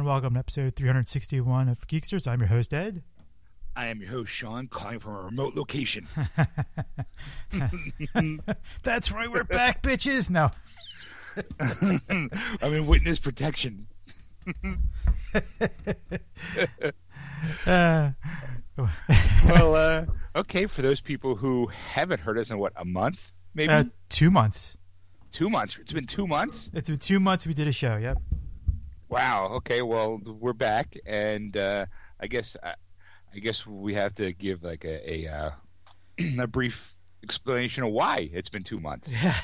And welcome to episode 361 of Geeksters. I'm your host, Ed. I am your host, Sean, calling from a remote location. That's right, we're back, bitches. No. I'm in witness protection. Uh, well, uh, okay, for those people who haven't heard us in what, a month? Maybe? uh, two months. two months. It's been two months? It's been two months we did a show, yep. Wow. Okay, well, we're back, and uh, I guess I, I guess we have to give like a a, uh, a brief explanation of why it's been two months. Yeah.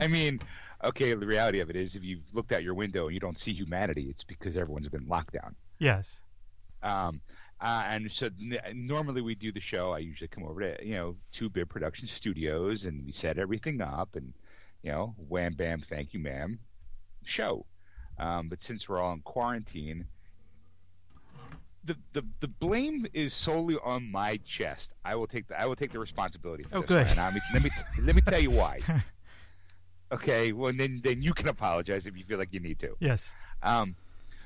I mean, okay, the reality of it is, if you've looked out your window and you don't see humanity, it's because everyone's been locked down. Yes. Um, uh, and so n- normally we do the show. I usually come over to you know two big production studios and we set everything up and you know wham bam thank you ma'am show. Um, but since we're all in quarantine, the, the the blame is solely on my chest. I will take the I will take the responsibility for Oh, this. good. one. And I mean, let me let me tell you why. okay, well then then you can apologize if you feel like you need to. Yes. Um,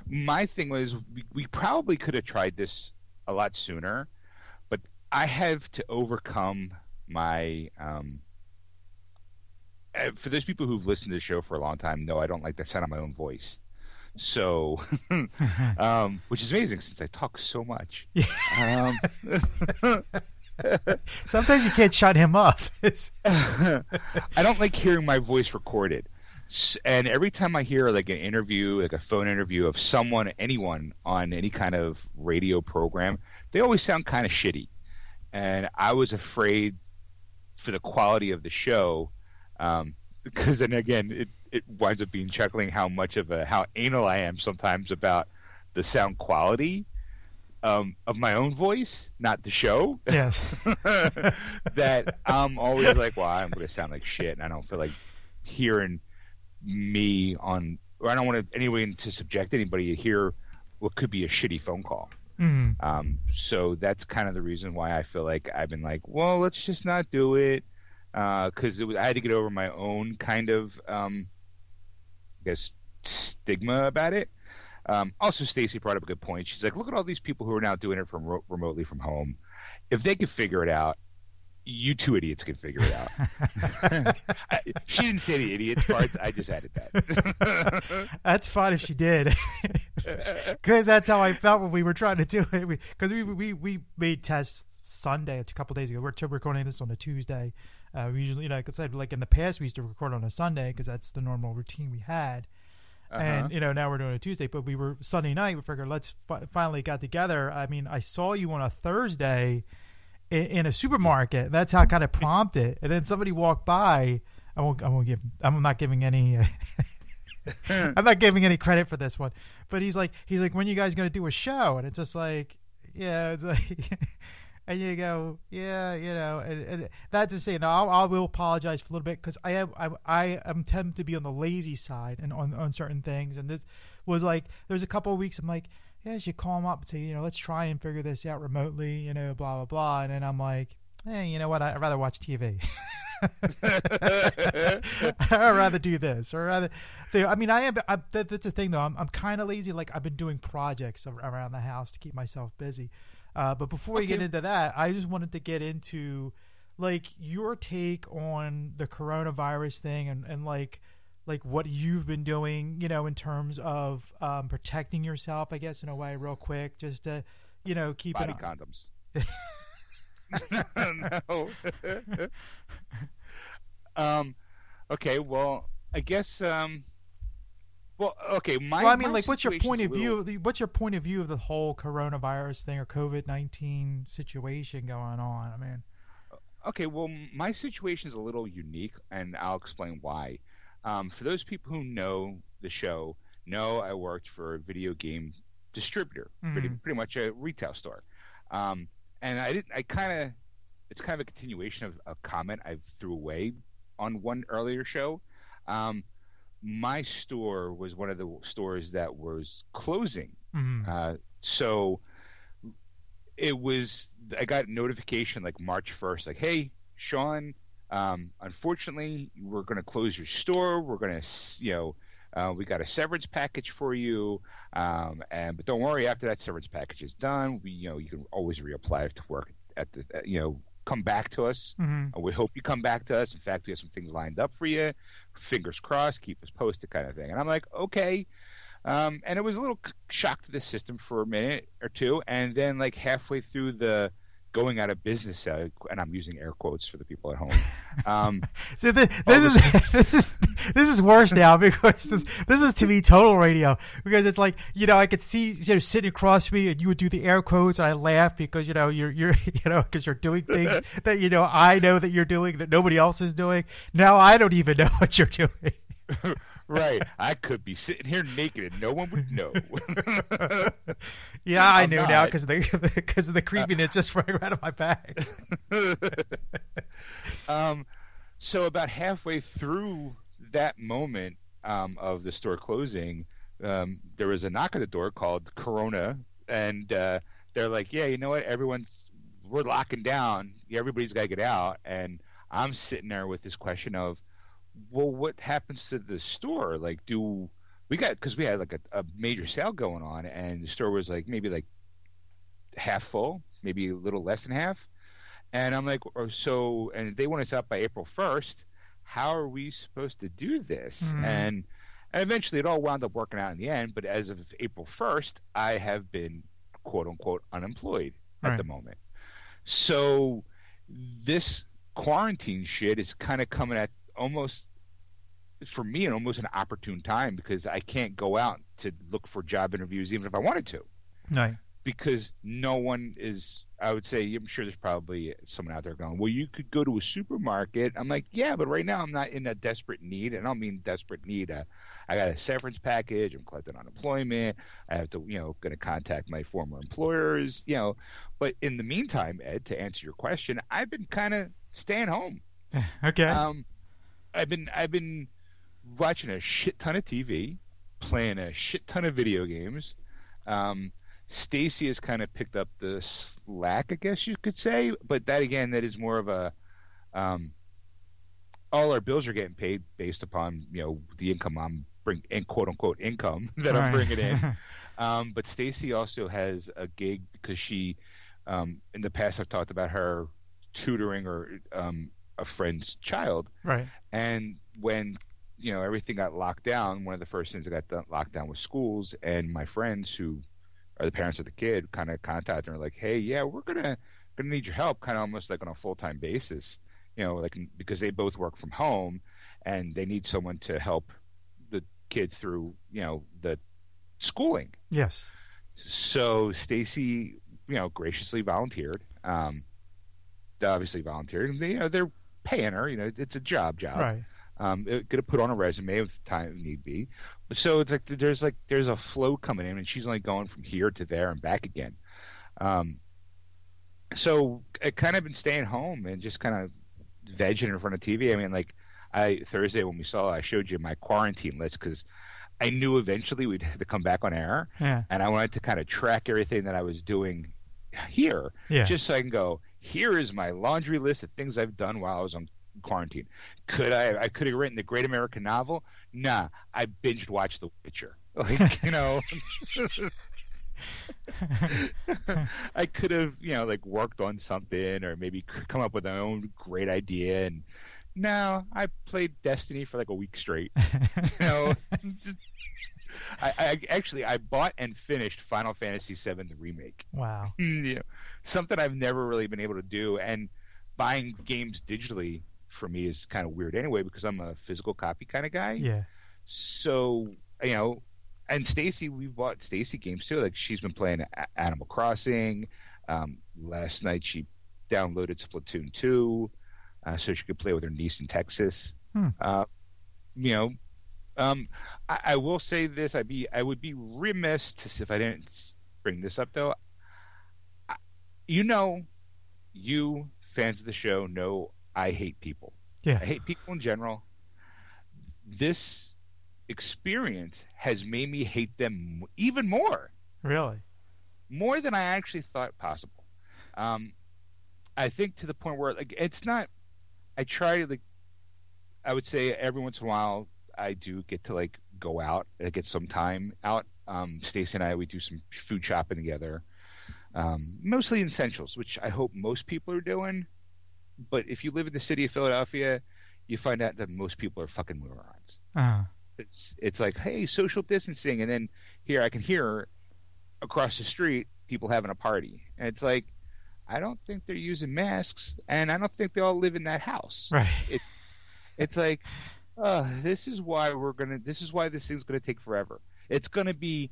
my thing was we, we probably could have tried this a lot sooner, but I have to overcome my. Um, for those people who've listened to the show for a long time, no, I don't like the sound of my own voice. So, um, which is amazing since I talk so much. um, Sometimes you can't shut him up. I don't like hearing my voice recorded. And every time I hear like an interview, like a phone interview of someone, anyone on any kind of radio program, they always sound kind of shitty. And I was afraid for the quality of the show, um, because then again, it, it winds up being chuckling how much of a how anal I am sometimes about the sound quality um, of my own voice, not the show yes. that I'm always like, well, I'm going to sound like shit, and I don't feel like hearing me on, or I don't want to anyway to subject anybody to hear what could be a shitty phone call. Mhm. Um, so that's kind of the reason why I feel like I've been like, well, let's just not do it, because it was I had to get over my own kind of, um, I guess, stigma about it. Um, also, Stacy brought up a good point. She's like, look at all these people who are now doing it from ro- remotely from home. If they could figure it out, you two idiots can figure it out. I, she didn't say the idiot part. I just added that. That's fine if she did, because that's how I felt when we were trying to do it. Because we, we we made tests Sunday, a couple days ago. We're t- recording this on a Tuesday. Uh, we usually, like I said, like in the past, we used to record on a Sunday because that's the normal routine we had. Uh-huh. And you know, now we're doing a Tuesday, but we were Sunday night. We figured let's fi- finally got together. I mean, I saw you on a Thursday in, in a supermarket. That's how it kind of prompted. And then somebody walked by. I won't. I won't give. I'm not giving any. I'm not giving any credit for this one, but he's like, he's like, when you guys gonna do a show? And it's just like, yeah, it's like, and you go, yeah, you know, and, and that's just saying. I'll, I will apologize for a little bit because I am, I, I am tempted to be on the lazy side and on on certain things, and this was like, there's a couple of weeks I'm like, yeah, should call him up and say, you know, let's try and figure this out remotely, you know, blah blah blah, and then I'm like, hey, you know what? I, I'd rather watch TV. I'd rather do this, or rather, I mean, I am. I, that, that's the thing, though. I'm, I'm kind of lazy. Like I've been doing projects around the house to keep myself busy. Uh, but before we get into that, I just wanted to get into like your take on the coronavirus thing and, and like like what you've been doing, you know, in terms of um, protecting yourself. I guess in a way, real quick, just to you know keep Body an condoms. no. um, okay, well, I guess. Um, well, okay. My, well, I mean, like, what's your point of a little- view? What's your point of view of the whole coronavirus thing or COVID nineteen situation going on? I mean, Okay, well, my situation is a little unique, and I'll explain why. Um, for those people who know the show, know I worked for a video game distributor, pretty, Mhm. pretty much a retail store. Um, and I didn't. I kind of. It's kind of a continuation of a comment I threw away on one earlier show. Um, my store was one of the stores that was closing mhm. uh, so it was I got notification like March first, like, hey, Sean, um, unfortunately, we're going to close your store. We're going to, you know, Uh, we got a severance package for you, um, and but don't worry. After that severance package is done, we you know you can always reapply to work at the you know come back to us. Mm-hmm. We hope you come back to us. In fact, we have some things lined up for you. Fingers crossed. Keep us posted, kind of thing. And I'm like, okay. Um, and it was a little shock to the system for a minute or two, and then like halfway through the going out of business, uh, and I'm using air quotes for the people at home. Um, so this, this is this is this is worse now because this, this is to me total radio because it's like you know I could see you know sitting across me and you would do the air quotes and I laugh because you know you're you're you know because you're doing things that you know I know that you're doing that nobody else is doing. Now I don't even know what you're doing. Right. I could be sitting here naked and no one would know. yeah, I I'm knew not. now because the because of the creepiness just running right up my back. um, so about halfway through that moment um, of the store closing, um, there was a knock at the door called Corona, and uh, they're like, "Yeah, you know what? Everyone's we're locking down. Everybody's got to get out." And I'm sitting there with this question of, "Well, what happens to the store? Like, do we got because we had like a, a major sale going on, and the store was like maybe like half full, maybe a little less than half." And I'm like, or so, and they want us out by April 1st. How are we supposed to do this? Mhm. And, and eventually it all wound up working out in the end. But as of April 1st, I have been quote unquote unemployed at the moment. So this quarantine shit is kind of coming at almost, for me, an almost an opportune time because I can't go out to look for job interviews even if I wanted to Right. because no one is I would say I'm sure there's probably someone out there going, Well, you could go to a supermarket. I'm like, Yeah, but right now I'm not in a desperate need, and I don't mean desperate need. Uh, I got a severance package, I'm collecting unemployment, I have to you know gonna contact my former employers, you know. But in the meantime, Ed, to answer your question, I've been kinda staying home. Okay. Um, I've been I've been watching a shit ton of TV, playing a shit ton of video games. Um, Stacy has kind of picked up the slack, I guess you could say, but that again, that is more of a um, all our bills are getting paid based upon you know the income I'm bring in quote unquote income that I'm Right. bringing in. Um, but Stacy also has a gig because she, um, in the past, I've talked about her tutoring or um, a friend's child, right. and when you know everything got locked down, one of the first things that got done, locked down was schools, and my friends who are the parents of the kid kind of contacted her like, "Hey, yeah, we're gonna gonna need your help, kind of almost like on a full time basis, you know, like because they both work from home, and they need someone to help the kid through, you know, the schooling." Yes. So Stacy, you know, graciously volunteered. Um, obviously volunteered. And they, you know, they're paying her. You know, it's a job, job. Right. Um, it could have put on a resume if time need be. So it's like there's like there's a flow coming in, and she's only going from here to there and back again. Um, so I kind of been staying home and just kind of vegging in front of TV. I mean, like I Thursday when we saw, I showed you my quarantine list because I knew eventually we'd have to come back on air Yeah. and I wanted to kind of track everything that I was doing here, Yeah. just so I can go. Here is my laundry list of things I've done while I was on quarantine. Could I? I could have written the Great American Novel. Nah, I binged watched The Witcher. Like you know, I could have you know like worked on something or maybe come up with my own great idea. And no, I played Destiny for like a week straight. You know, Just- I, I actually I bought and finished Final Fantasy VII the remake. wow. yeah, something I've never really been able to do. And buying games digitally for me is kind of weird anyway because I'm a physical copy kind of guy. Yeah. So you know, and Stacy, we bought Stacy games too. Like she's been playing A- Animal Crossing. Um, last night she downloaded Splatoon two, uh, so she could play with her niece in Texas. Hmm. Uh, you know, um, I, I will say this: I'd be I would be remiss if I didn't bring this up though. I, you know, you fans of the show know I hate people. Yeah. I hate people in general. This experience has made me hate them even more, Really. more than I actually thought possible. Um, I think to the point where like it's not. I try to like. I would say every once in a while I do get to like go out and get some time out. Um, Stacy and I we do some food shopping together, um, mostly essentials, which I hope most people are doing. But if you live in the city of Philadelphia, you find out that most people are fucking morons. Uh, It's it's like, hey, social distancing, and then here I can hear across the street people having a party, and it's like, I don't think they're using masks, and I don't think they all live in that house. right. It's like, uh, this is why we're gonna. This is why this thing's gonna take forever. It's gonna be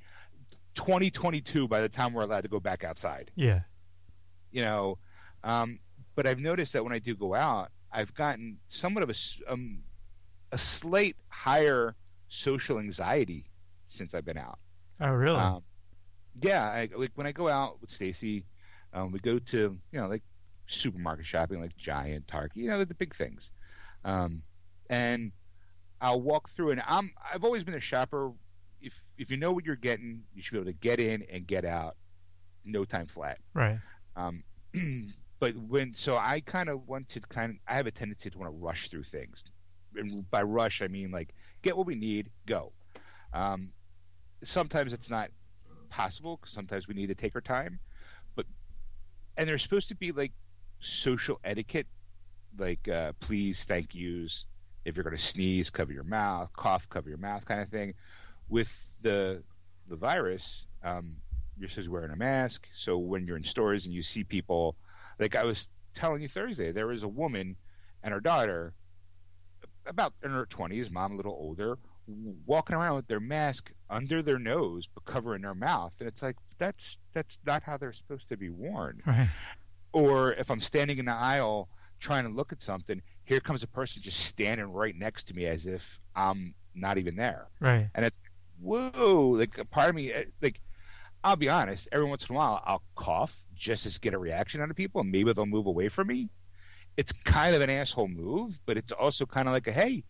2022 by the time we're allowed to go back outside. Yeah. You know, um, but I've noticed that when I do go out, I've gotten somewhat of a um, a slight higher social anxiety since I've been out. Oh, really? Um, yeah, I, like when I go out with Stacy, um, we go to you know like supermarket shopping, like Giant, Target, you know the big things, um, and I'll walk through. And I'm I've always been a shopper. If if you know what you're getting, you should be able to get in and get out, no time flat. right. Um, but when so I kind of want to kind of I have a tendency to want to rush through things, and by rush I mean like get what we need, go. Um, sometimes it's not possible because sometimes we need to take our time, but and there's supposed to be like social etiquette, like uh, please, thank yous. If you're going to sneeze, cover your mouth. Cough, cover your mouth, kind of thing. With the the virus, um, you're supposed to be wearing a mask. So when you're in stores and you see people, like I was telling you Thursday, there was a woman and her daughter, about in her 20s, mom a little older, walking around with their mask under their nose but covering their mouth, and it's like that's that's not how they're supposed to be worn. Right. Or if I'm standing in the aisle trying to look at something, here comes a person just standing right next to me as if I'm not even there. Right. and it's whoa like a part of me eh, like i'll be honest every once in a while i'll cough just to get a reaction out of people and maybe they'll move away from me. It's kind of an asshole move but it's also kind of like a hey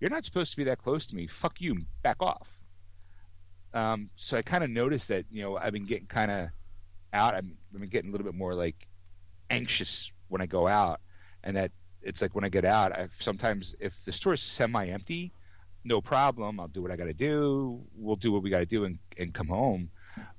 you're not supposed to be that close to me. Fuck you back off. Um, so i kind of noticed that you know i've been getting kind of out I'm, i've been getting a little bit more like anxious when i go out and that it's like when i get out i sometimes if the store's semi empty no problem. I'll do what I got to do. We'll do what we got to do and, and come home.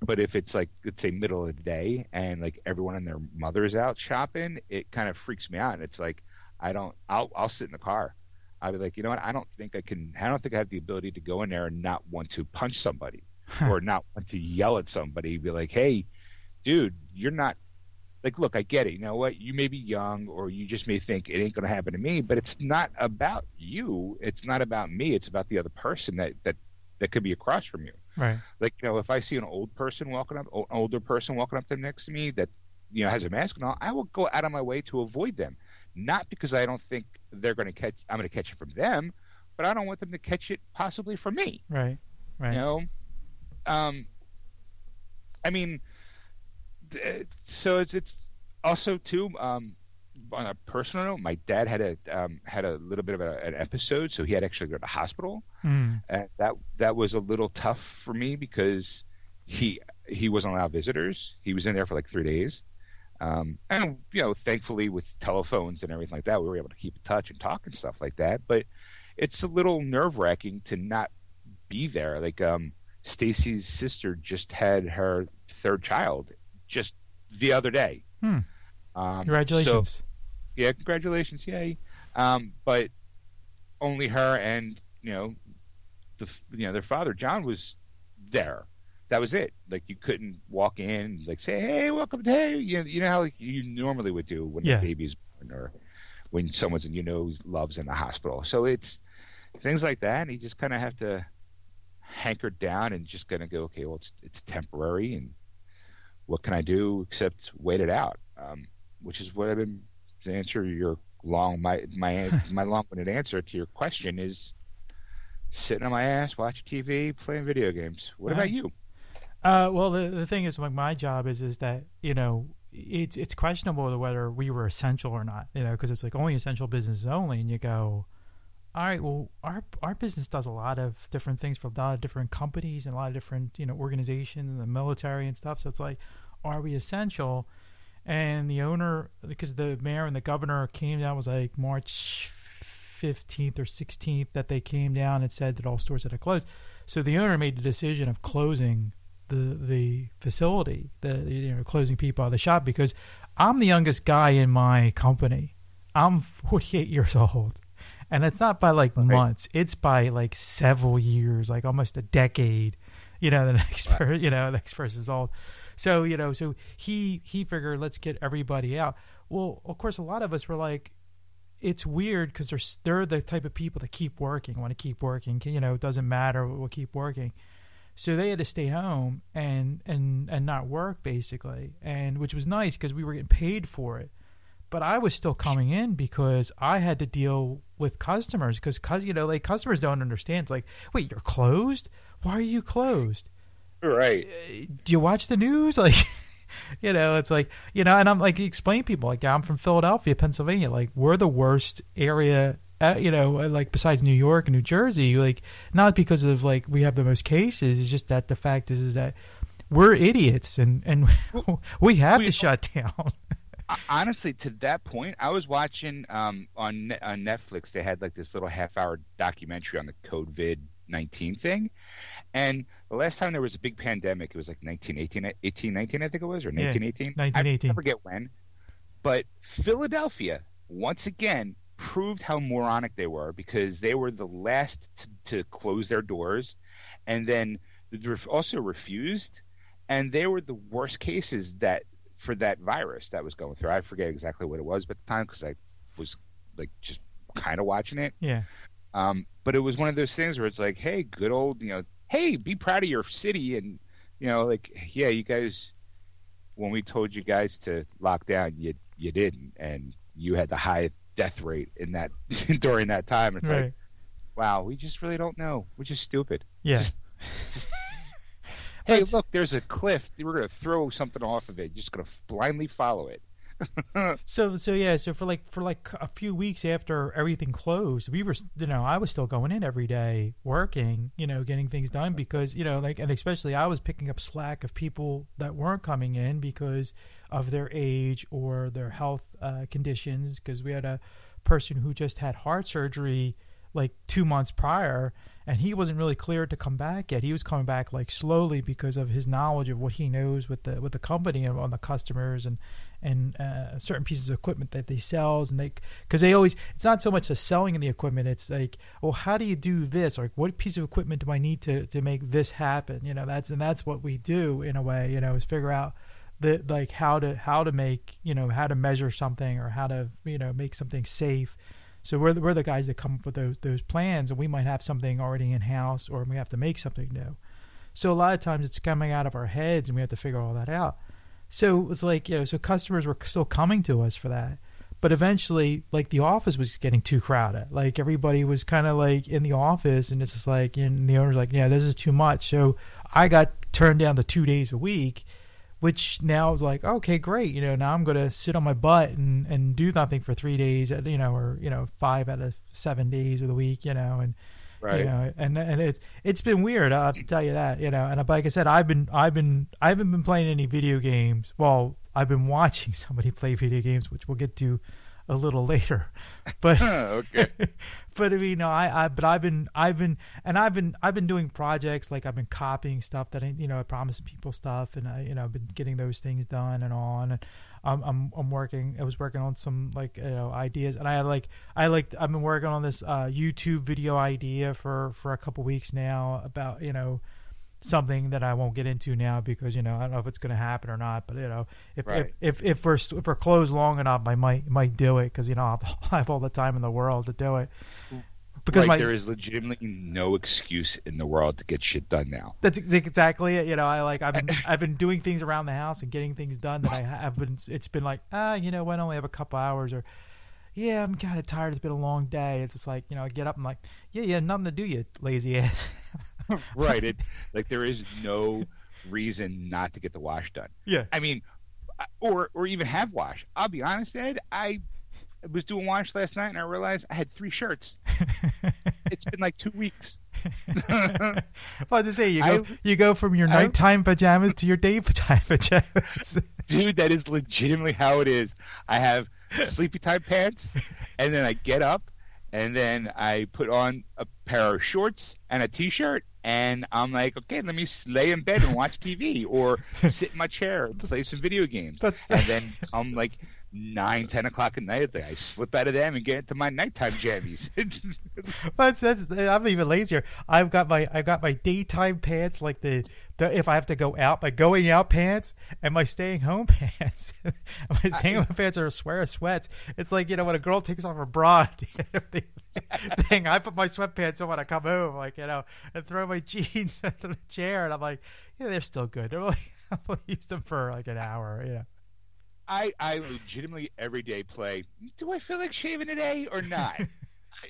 But if it's like, let's say middle of the day and like everyone and their mother is out shopping, it kind of freaks me out. And it's like, I don't, I'll, I'll sit in the car. I'll be like, you know what? I don't think I can, I don't think I have the ability to go in there and not want to punch somebody or not want to yell at somebody. Be like, hey, dude, you're not like, look, I get it. You know what? You may be young, or you just may think it ain't going to happen to me, but it's not about you. It's not about me. It's about the other person that that that could be across from you. Right. Like, you know, if I see an old person walking up, an older person walking up there next to me that you know has a mask on, I will go out of my way to avoid them. Not because I don't think they're going to catch. I'm going to catch it from them, but I don't want them to catch it possibly from me. Right. Right. You know, um, I mean, so it's it's also too um, on a personal note. My dad had a um, had a little bit of a, an episode, so he had actually to go to the hospital, Mm. and that that was a little tough for me because he he wasn't allowed visitors. He was in there for like three days. Um, and you know, thankfully with telephones and everything like that, we were able to keep in touch and talk and stuff like that. But it's a little nerve wracking to not be there. Like um, Stacy's sister just had her third child just the other day. Hmm. Um, Congratulations. So, yeah, congratulations, yay! Um, but only her and you know, the you know their father John was there. That was it. Like you couldn't walk in and like say, "Hey, welcome to hey," you know, you know how like, you normally would do when Yeah. the baby's born or when someone's in you know loves in the hospital. So it's things like that, and you just kind of have to hanker down and just kind of go, okay, well, it's it's temporary, and what can I do except wait it out? Um, which is what I've been to answer your long my my my long-winded answer to your question is sitting on my ass, watching TV, playing video games. What about you? Uh, well, the the thing is, like, my job is is that you know it's it's questionable whether we were essential or not. You know, because it's like only essential businesses only, and you go, all right, well, our our business does a lot of different things for a lot of different companies and a lot of different you know organizations and the military and stuff. So it's like, are we essential? And the owner, because the mayor and the governor came down was like March fifteenth or sixteenth that they came down and said that all stores had to close. So the owner made the decision of closing the the facility, the you know closing people out of the shop because I'm the youngest guy in my company. I'm 48 years old, and it's not by like Right. months; it's by like several years, like almost a decade. You know, the next Right. per, you know the next person's old. So you know, so he he figured let's get everybody out. Well, of course, a lot of us were like, it's weird because they're they're the type of people that keep working, want to keep working. You know, it doesn't matter, we'll keep working. So they had to stay home and and and not work basically, and which was nice because we were getting paid for it. But I was still coming in because I had to deal with customers because you know like customers don't understand. It's like, wait, you're closed? Why are you closed? Right. do you watch the news? Like, you know, it's like, you know, and I'm like, explain people like I'm from Philadelphia, Pennsylvania. Like, we're the worst area, uh, you know, like besides New York and New Jersey. Like, not because of like we have the most cases. It's just that the fact is, is that we're idiots and and we have we- to shut down. honestly, to that point, I was watching um, on Ne- on Netflix. They had like this little half hour documentary on the COVID nineteen thing, and the last time there was a big pandemic, it was like 1918, 1819, I think it was, or Yeah, 1918. 1918. I forget when, but Philadelphia once again proved how moronic they were because they were the last to, to close their doors, and then they also refused, and they were the worst cases that for that virus that was going through. I forget exactly what it was at the time because I was like just kind of watching it. Yeah, Um, but it was one of those things where it's like, hey, good old, you know, hey, be proud of your city, and you know, like, yeah, you guys, when we told you guys to lock down, you you didn't, and you had the highest death rate in that during that time. It's right. like, wow, we just really don't know. We're just stupid. yeah. Just, just But hey, look, there's a cliff. We're gonna throw something off of it. You're just gonna blindly follow it. So so yeah, so for like for like a few weeks after everything closed, we were you know I was still going in every day working, you know, getting things done because you know like and especially I was picking up slack of people that weren't coming in because of their age or their health uh, conditions because we had a person who just had heart surgery like two months prior and he wasn't really cleared to come back yet. He was coming back like slowly because of his knowledge of what he knows with the with the company and on the customers and and uh, certain pieces of equipment that they sells. And they because they always it's not so much the selling of the equipment it's like well how do you do this? Like what piece of equipment do I need to to make this happen? You know that's and that's what we do in a way you know is figure out the like how to how to make you know how to measure something or how to you know make something safe so we're the, we're the guys that come up with those those plans and we might have something already in house or we have to make something new so a lot of times it's coming out of our heads and we have to figure all that out so it's like, you know, so customers were still coming to us for that. But eventually, like the office was getting too crowded. Like everybody was kind of like in the office, and it's just like, and the owner's like, yeah, this is too much. So I got turned down to two days a week, which now is like, okay, great. You know, now I'm going to sit on my butt and, and do nothing for three days, uh, you know, or, you know, five out of seven days of the week, you know, and, Right. you know, and and it's it's been weird. I have to tell you that. You know, and like I said, I've been I've been I haven't been playing any video games. Well, I've been watching somebody play video games, which we'll get to a little later. But okay. but I mean, no, I, I but I've been I've been and I've been I've been doing projects like I've been copying stuff that I you know I promised people stuff and I you know I've been getting those things done and on and I'm I'm I'm working I was working on some like you know ideas and I like I like I've been working on this uh, YouTube video idea for for a couple weeks now about you know something that I won't get into now because you know I don't know if it's going to happen or not. But you know, if Right. if, if if we're if we're closed long enough, I might might do it because you know I'll have all the time in the world to do it. Because right, my there is legitimately no excuse in the world to get shit done now. that's exactly it. You know, I like I've been I've been doing things around the house and getting things done that I have been. It's been like ah, you know, what, I only have a couple hours or. Yeah, I'm kind of tired. It's been a long day. It's just like you know, I get up and like, yeah, yeah, nothing to do, you lazy ass. right. It like there is no reason not to get the wash done. yeah, I mean, or or even have wash. I'll be honest, Ed. I was doing wash last night and I realized I had three shirts. it's been like two weeks. well, I was to say you go I- you go from your I- nighttime pajamas to your daytime pajamas. Dude, that is legitimately how it is. I have sleepy time pants, and then I get up, and then I put on a pair of shorts and a t-shirt, and I'm like, okay, let me lay in bed and watch TV or sit in my chair and play some video games. That's- and then I'm like nine, ten o'clock at night. It's like I slip out of them and get into my nighttime jammies. That's, that's I'm even lazier. I've got my I've got my daytime pants like the, the if I have to go out my going out pants and my staying home pants. my staying home pants are a swear of sweats. It's like you know when a girl takes off her bra the end of the thing. I put my sweatpants on when I come home, like you know, and throw my jeans into the chair, and I'm like, yeah, they're still good. They're like I'll use them for like an hour. You know. I I legitimately every day play. Do I feel like shaving today or not? I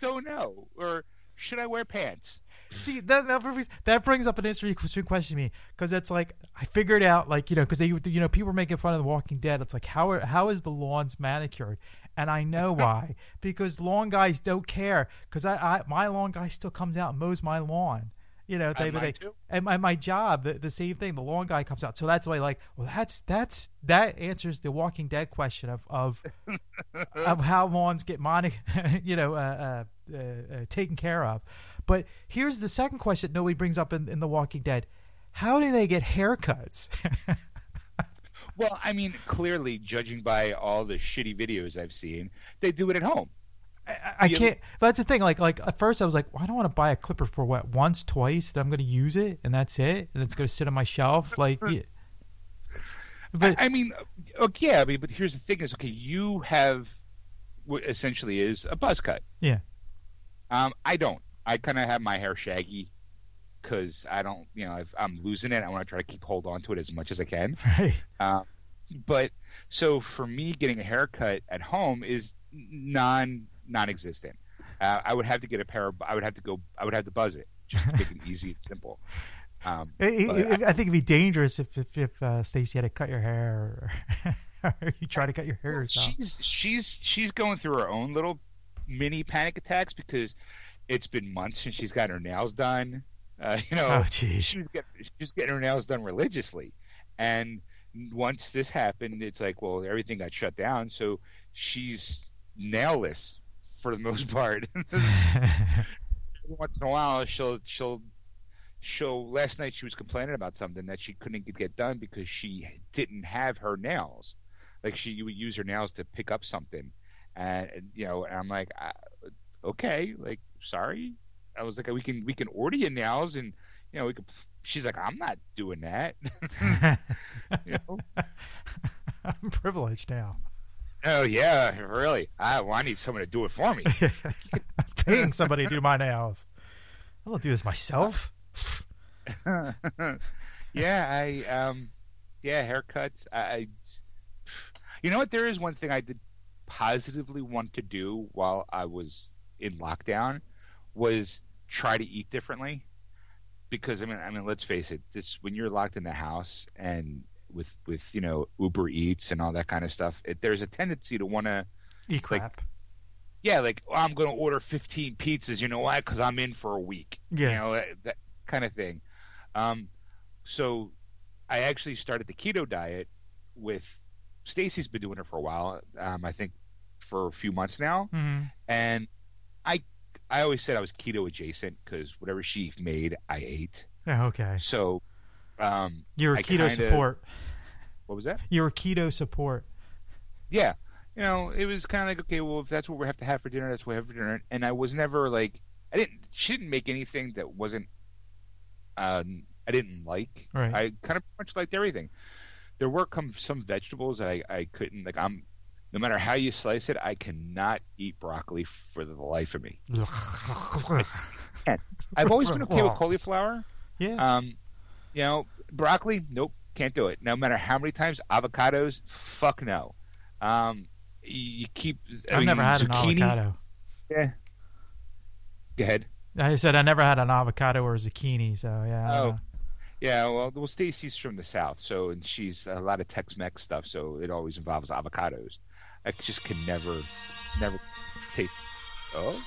don't know. Or should I wear pants? See that that brings, that brings up an interesting question to me because it's like I figured out like you know because they you know people are making fun of The Walking Dead. It's like how are, how is the lawns manicured? And I know why because lawn guys don't care because I, I my lawn guy still comes out and mows my lawn. You know, they, mine they, too. and my, my job, the, the same thing. The lawn guy comes out, so that's why, like, well, that's that's that answers the Walking Dead question of of of how lawns get mon- you know, uh, uh, uh, uh, taken care of. But here's the second question that nobody brings up in, in The Walking Dead: How do they get haircuts? Well, I mean, clearly, judging by all the shitty videos I've seen, they do it at home. I, I can't. But That's the thing. Like, like at first I was like, well, I don't want to buy a clipper for what once, twice. That I'm going to use it, and that's it, and it's going to sit on my shelf. Like, yeah. but I mean, uh, okay, yeah, I mean, but here's the thing: is okay, you have what essentially is a buzz cut. yeah, Um, I don't. I kind of have my hair shaggy because I don't, you know, if I'm losing it, I want to try to keep hold on to it as much as I can. right. Um, but so for me, getting a haircut at home is non non-existent. Uh, I would have to get a pair of. I would have to go. I would have to buzz it just to make it easy and simple. Um, It- it- it- I think it'd be dangerous if if, if uh, Stacy had to cut your hair, or, or you try to cut your hair yourself. she's she's she's going through her own little mini panic attacks because it's been months since she's got her nails done. Uh, you know, Oh, jeez. she was getting she getting her nails done religiously, and once this happened, it's like, well, everything got shut down, so she's nailless for the most part. Once in a while, she'll she'll she'll. Last night, she was complaining about something that she couldn't get done because she didn't have her nails. Like she would use her nails to pick up something, and you know, and I'm like, okay, like sorry. I was like, we can we can order you nails, and you know, we could. She's like, I'm not doing that. you know? I'm privileged now. Oh yeah, really? I well, I need someone to do it for me. I'm paying somebody to do my nails. I don't do this myself. yeah, I um, yeah, haircuts. I, I, you know what? There is one thing I did positively want to do while I was in lockdown was try to eat differently. Because I mean, I mean, let's face it. This when you're locked in the house and with with you know Uber Eats and all that kind of stuff, it, there's a tendency to want to Eat crap. yeah, like oh, I'm going to order 15 pizzas. You know why? Because I'm in for a week. Yeah. You know that, that kind of thing. Um, so I actually started the keto diet with Stacy's been doing it for a while. Um, I think for a few months now, Mhm. and I I always said I was keto adjacent because whatever she made, I ate. Yeah, okay. So um, You're I keto kinda- support. What was that? You're keto support. yeah, you know, it was kind of like, okay, well, if that's what we have to have for dinner, that's what we have for dinner. And I was never like, I didn't, she didn't make anything that wasn't, um, I didn't like. Right. I kind of much liked everything. There were come some vegetables that I, I couldn't, like, I'm, no matter how you slice it, I cannot eat broccoli for the life of me. I've always been okay with cauliflower. yeah. Um, you know, broccoli, nope, can't do it. No matter how many times avocados, fuck no. Um, you, keep. I I've mean, never had an zucchini, avocado. Yeah. Go ahead. I said I never had an avocado or a zucchini, so yeah. Oh. Yeah, well, well, Stacy's from the south, so and she's a lot of Tex-Mex stuff, so it always involves avocados. I just can never, never taste. Oh,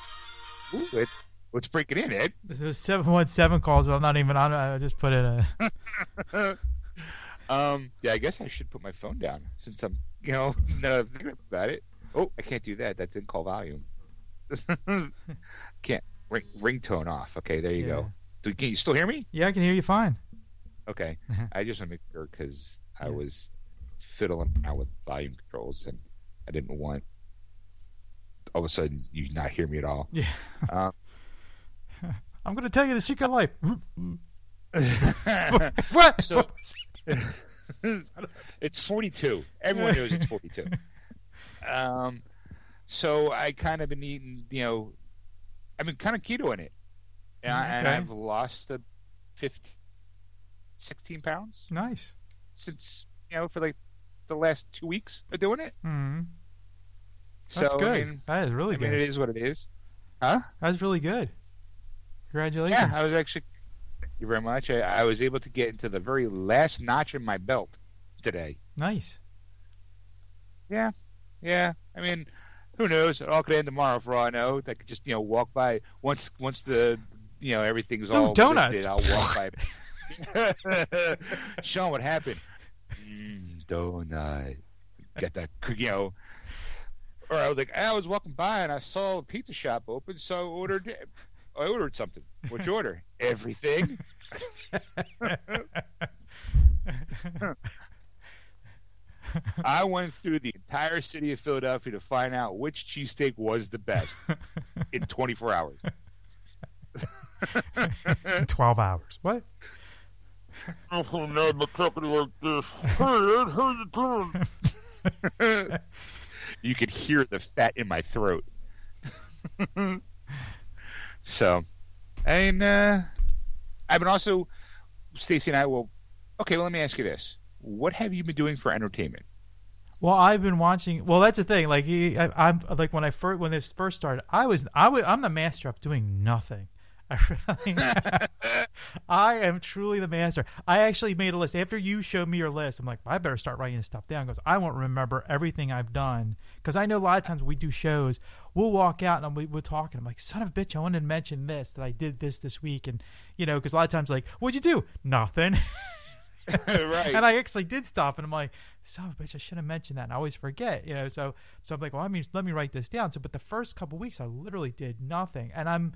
Ooh, it, what's breaking in, Ed? This was seven one seven calls. I'm not even on. I just put in a. um, yeah, I guess I should put my phone down since I'm, you know, now I'm thinking about it. Oh, I can't do that. That's in call volume. can't ring ringtone off. Okay, there you Yeah. go. Do- Can you still hear me? Yeah, I can hear you fine. Okay. I just want to make sure because I Yeah. was fiddling around with volume controls and I didn't want all of a sudden you not hear me at all. Yeah. Um, I'm going to tell you the secret life. what? So- it's 42. Everyone knows it's 42. Um, so I kind of been eating, you know, I've been kind of ketoing it, and, I, and I've lost a 15, 16 pounds nice. since you know for like the last two weeks of doing it. hmm That's so good. I mean, that is really I mean, good. it is what it is. Huh? That's really good. Congratulations. Yeah, I was actually. Thank you very much. I, I was able to get into the very last notch in my belt today. nice. Yeah, yeah. I mean, who knows? It all could end tomorrow for all I know. I could just you know walk by once once the you know everything's Ooh, all donuts. lifted, I'll walk by. Sean, what happened? Mm, donut. Get that you know. Or I was like, I was walking by and I saw a pizza shop open, so I ordered. I ordered something. What'd you order? Everything. I went through the entire city of Philadelphia to find out which cheesesteak was the best in 24 hours. Twelve hours. What? I'm so mad my company like this. Hey, Ed, how you doing? you could hear the fat in my throat. so, and uh, I've been also, Stacy and I will. Okay, well, let me ask you this: What have you been doing for entertainment? Well, I've been watching. Well, that's the thing. Like, I, I'm like when I first when this first started, I was I was I'm the master of doing nothing. I really, I am truly the master. I actually made a list after you showed me your list. I'm like, I better start writing this stuff down because I won't remember everything I've done. Because I know a lot of times we do shows, we'll walk out and we, we're talking. I'm like, son of a bitch, I wanted to mention this that I did this this week, and you know, because a lot of times like, what'd you do? Nothing. right. and I actually did stop, and I'm like, son of a bitch, I should have mentioned that. And I always forget, you know. So, so I'm like, well, I mean, let me write this down. So, but the first couple weeks, I literally did nothing, and I'm,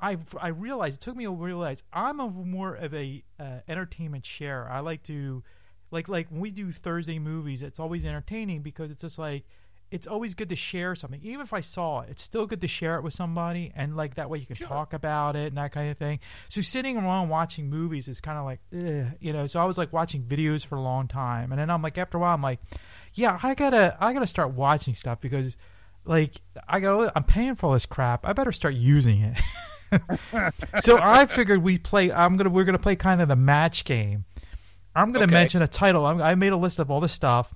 I, I realized it took me a realize I'm a more of a uh, entertainment share. I like to, like, like when we do Thursday movies, it's always entertaining because it's just like. It's always good to share something, even if I saw it. It's still good to share it with somebody, and like that way you can Sure. talk about it and that kind of thing. So sitting around watching movies is kind of like, ugh, you know. So I was like watching videos for a long time, and then I'm like, after a while, I'm like, yeah, I gotta, I gotta start watching stuff because, like, I got, I'm paying for all this crap. I better start using it. so I figured we play. I'm gonna, we're gonna play kind of the match game. I'm gonna Okay. mention a title. I'm, I made a list of all this stuff,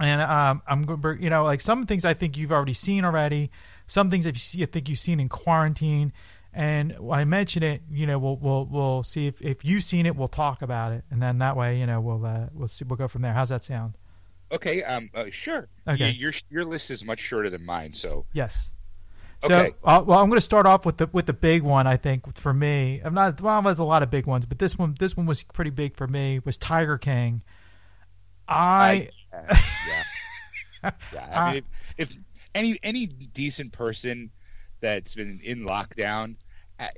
and um, I'm to you know, like some things I think you've already seen already. Some things I see- I think you've seen in quarantine. And when I mention it, you know, we'll we'll we'll see if, if you've seen it, we'll talk about it, and then that way, you know, we'll uh, we'll see we'll go from there. How's that sound? Okay, um, uh, sure. Okay. Your your list is much shorter than mine, so Yes. So, Okay. uh, well, I'm going to start off with the with the big one. I think for me, I'm not. Well, there's a lot of big ones, but this one this one was pretty big for me. Was Tiger King. I, Uh, yeah, yeah. I mean, if, if any any decent person that's been in lockdown, uh,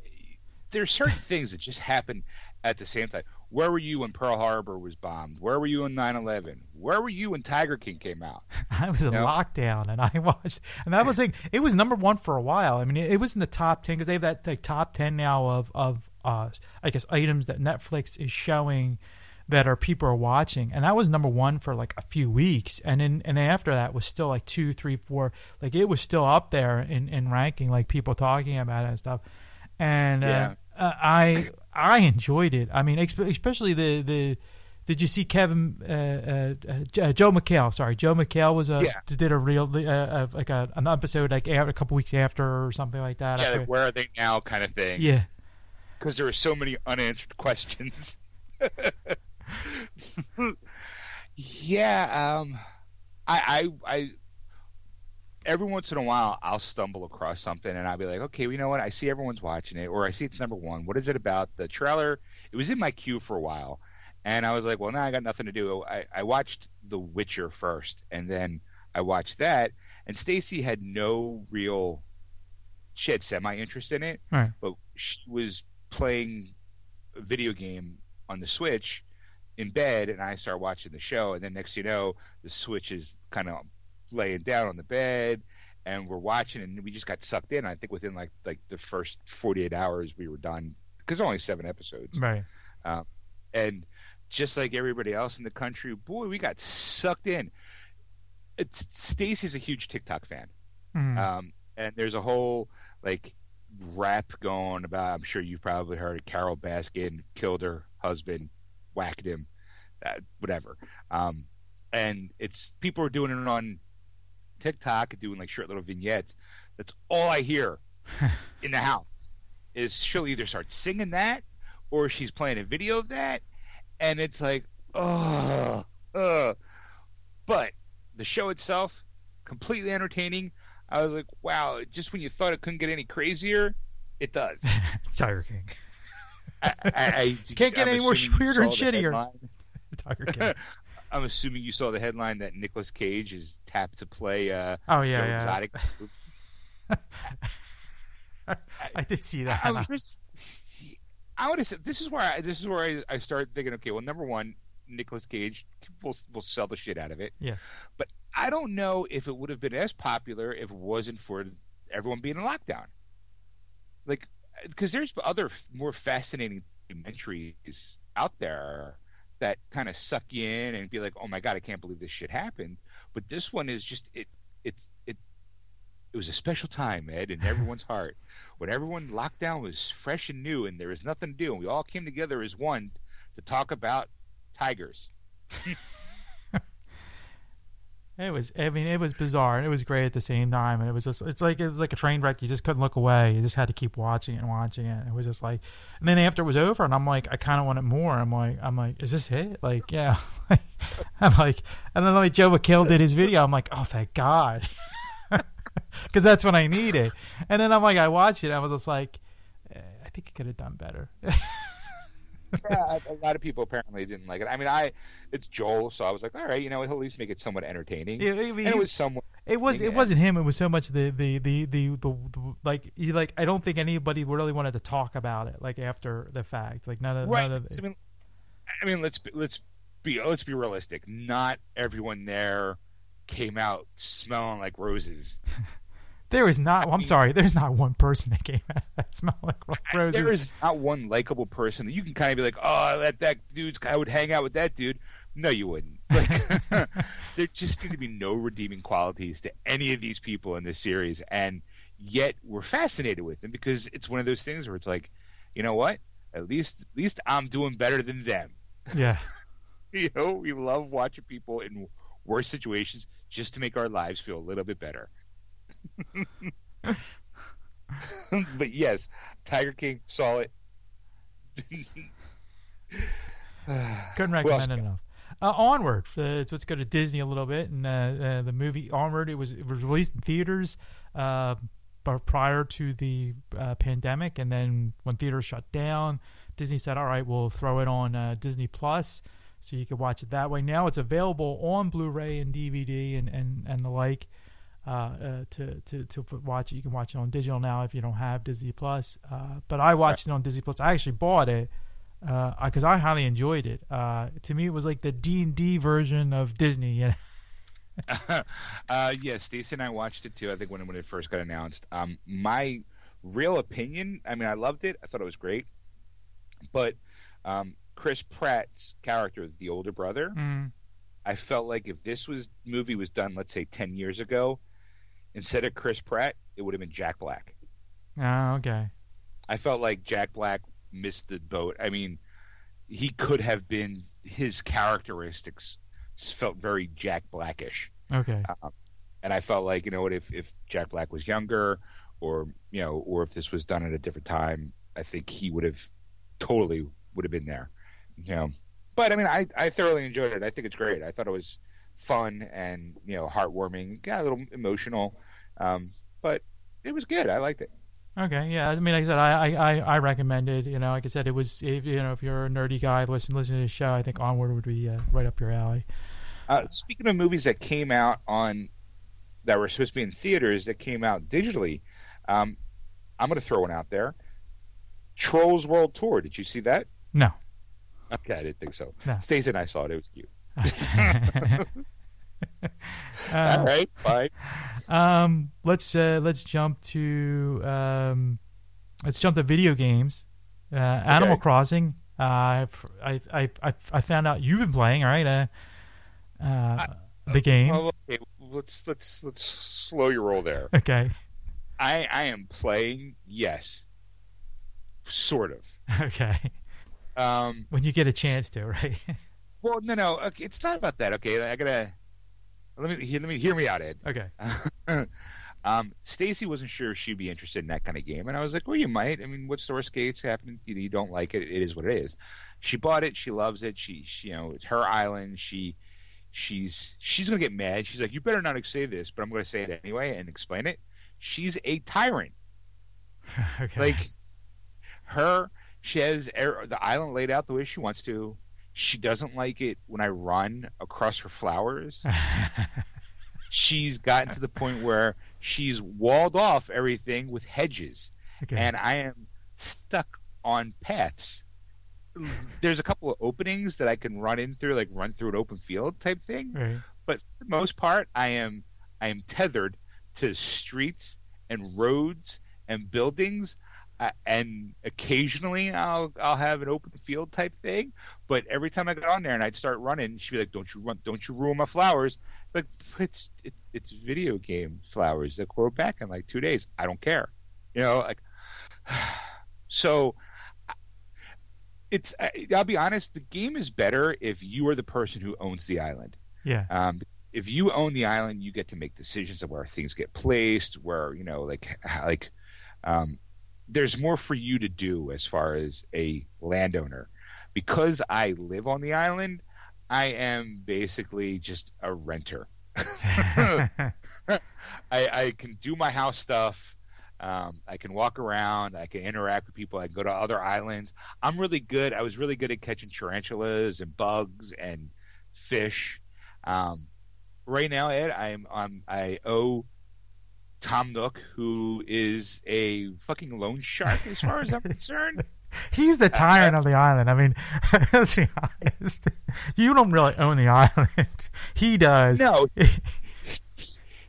there's certain things that just happen at the same time. Where were you when Pearl Harbor was bombed? Where were you in 9/11? Where were you when Tiger King came out? I was in Yeah. lockdown and I watched, and that was like it was number one for a while. I mean, it, it was in the top ten because they have that like, top ten now of of uh, I guess items that Netflix is showing that are people are watching, and that was number one for like a few weeks, and then and after that was still like two, three, four, like it was still up there in in ranking, like people talking about it and stuff, and Yeah. uh, uh, I I enjoyed it. I mean, especially the the. Did you see Kevin uh, uh, uh, Joel McHale? Sorry, Joel McHale was a Yeah. did a real uh, uh, like a, an episode like a a couple weeks after or something like that. Yeah, like where are they now, kind of thing. yeah, because there were so many unanswered questions. yeah, um, I, I, I, every once in a while, I'll stumble across something and I'll be like, okay, well, you know what? I see everyone's watching it, or I see it's number one. What is it about? The trailer. It was in my queue for a while, and I was like, well, now I got nothing to do. I, I watched The Witcher first, and then I watched that, and Stacy had no real. She had semi interest in it, Right. but she was playing a video game on the Switch in bed, and I start watching the show, and then next you know, the Switch is kind of laying down on the bed, and we're watching, and we just got sucked in. I think within like like the first 48 hours, we were done because only seven episodes, Right. um, and just like everybody else in the country, boy, we got sucked in. It's Stacy's a huge TikTok fan. Mhm. Um, and there's a whole like rap going about. I'm sure you've probably heard it. Carole Baskin killed her husband, whacked him, uh, whatever. Um, and it's people are doing it on TikTok, doing like short little vignettes. That's all I hear in the house. Is she'll either start singing that, or she's playing a video of that, and it's like, oh, uh. But the show itself, completely entertaining. I was like, wow, just when you thought it couldn't get any crazier, it does. Tiger King. I, I, I Can't get I'm any more weirder and shittier. Tiger King. I'm assuming you saw the headline that Nicolas Cage is tapped to play uh, Oh yeah, yeah. Exotic. I did see that. I was just, I would have said this is where I, this is where I, I start thinking. Okay, well, number one, Nicolas Cage will will sell the shit out of it. yes. But I don't know if it would have been as popular if it wasn't for everyone being in lockdown. Like, because there's other more fascinating documentaries out there that kind of suck you in and be like, "Oh my god, I can't believe this shit happened." But this one is just it. It's it. It was a special time, Ed, in everyone's heart when everyone lockdown was fresh and new, and there was nothing to do, and we all came together as one to talk about tigers. It was. I mean, it was bizarre and it was great at the same time. And it was just. It's like it was like a train wreck. You just couldn't look away. You just had to keep watching it and watching it. It was just like. And then after it was over, and I'm like, I kind of wanted more. I'm like, I'm like, is this it? Like, yeah. I'm like, and then like Joel McHale did his video. I'm like, oh, thank God, because that's when I needed. And then I'm like, I watched it. I was just like, eh, I think it could have done better. yeah, a lot of people apparently didn't like it. I mean, I it's Joel, so I was like, all right, you know, he'll at least make it somewhat entertaining. Yeah, I mean, and it was somewhat. It was. It wasn't him. It was so much the the the the, the, the like. You like. I don't think anybody really wanted to talk about it. Like after the fact. Like none of. Right. None of I mean, I mean, let's let's be let's be realistic. Not everyone there came out smelling like roses. there is not. I'm mean- sorry. There's not one person that came out that smelled like roses. There is not one likable person that you can kind of be like, oh, that that dude's. I would hang out with that dude. No, you wouldn't. Like, there just seem to be no redeeming qualities to any of these people in this series, and yet we're fascinated with them because it's one of those things where it's like, you know what? At least, at least I'm doing better than them. yeah. You know, we love watching people in worse situations just to make our lives feel a little bit better. but yes, Tiger King saw it. Couldn't recommend it enough. Uh, Onward. Uh, so let's go to Disney a little bit, and uh, uh, the movie Onward. It was it was released in theaters, uh, but prior to the uh, pandemic, and then when theaters shut down, Disney said, "All right, we'll throw it on uh, Disney Plus, so you can watch it that way." Now it's available on Blu-ray and DVD and and and the like. Uh, uh, to to to watch it, you can watch it on digital now if you don't have Disney Plus. Uh, but I watched it on Disney Plus. I actually bought it because I highly enjoyed it. Uh, to me, it was like the D and D version of Disney. Yeah, uh, yeah, Stacey and I watched it too. I think when when it first got announced. Um, my real opinion. I mean, I loved it. I thought it was great, but um, Chris Pratt's character, the older brother, mm, I felt like if this was movie was done, let's say ten years ago, instead of Chris Pratt, it would have been Jack Black. oh, okay, I felt like Jack Black missed the boat. I mean, he could have been his characteristics felt very Jack Blackish, okay, um, and I felt like you know what if if Jack Black was younger, or you know, or if this was done at a different time, I think he would have totally would have been there, you know. But I mean, I I thoroughly enjoyed it. I think it's great. I thought it was fun and you know heartwarming, got a little emotional, um, but it was good. I liked it. okay. Yeah, I mean, like I said, I I, I, I recommended. You know, like I said, it was if, you know if you're a nerdy guy, listen listen to the show. I think Onward would be uh, right up your alley. Uh, speaking of movies that came out on that were supposed to be in theaters that came out digitally, um, I'm going to throw one out there. Trolls World Tour. Did you see that? No. Okay, I didn't think so. No. Stacey and I saw it. It was cute. Uh, All right, fine. Um, let's uh, let's jump to um, let's jump to video games. Uh, Animal Crossing. Uh, I, I I I found out you've been playing. All right. Uh, uh, the game. Well, okay, let's let's let's slow your roll there. Okay. I I am playing. Yes, sort of. Okay. Um, When you get a chance to, right? well, no, no. Okay, it's not about that. Okay, I gotta let me hear, let me hear me out, Ed. okay. um, Stacy wasn't sure if she'd be interested in that kind of game, and I was like, "Well, you might. I mean, what's the worst case happening? You, you don't like it. It is what it is." She bought it. She loves it. She, she, you know, it's her island. She, she's she's gonna get mad. She's like, "You better not say this," but I'm gonna say it anyway and explain it. She's a tyrant. Okay. Like her, she has er- the island laid out the way she wants to. She doesn't like it when I run across her flowers. she's gotten to the point where she's walled off everything with hedges, okay. and I am stuck on paths. There's a couple of openings that I can run in through, like run through an open field type thing. right. But for the most part, I am I am tethered to streets and roads and buildings. And occasionally I'll I'll have an open field type thing, but every time I got on there and I'd start running, she'd be like, "Don't you run? Don't you ruin my flowers?" Like it's it's it's video game flowers that grow back in like two days. I don't care, you know. Like so, it's I'll be honest. The game is better if you are the person who owns the island. Yeah. Um, if you own the island, you get to make decisions of where things get placed, where you know, like, like, um, there's more for you to do as far as a landowner. Because I live on the island, I am basically just a renter. I, I can do my house stuff. Um, I can walk around. I can interact with people. I can go to other islands. I'm really good. I was really good at catching tarantulas and bugs and fish. Um, right now, Ed, I'm, I'm I owe Tom Nook, who is a fucking loan shark as far as I'm concerned. He's the uh, tyrant of the island. I mean, let's be honest. You don't really own the island. He does. No,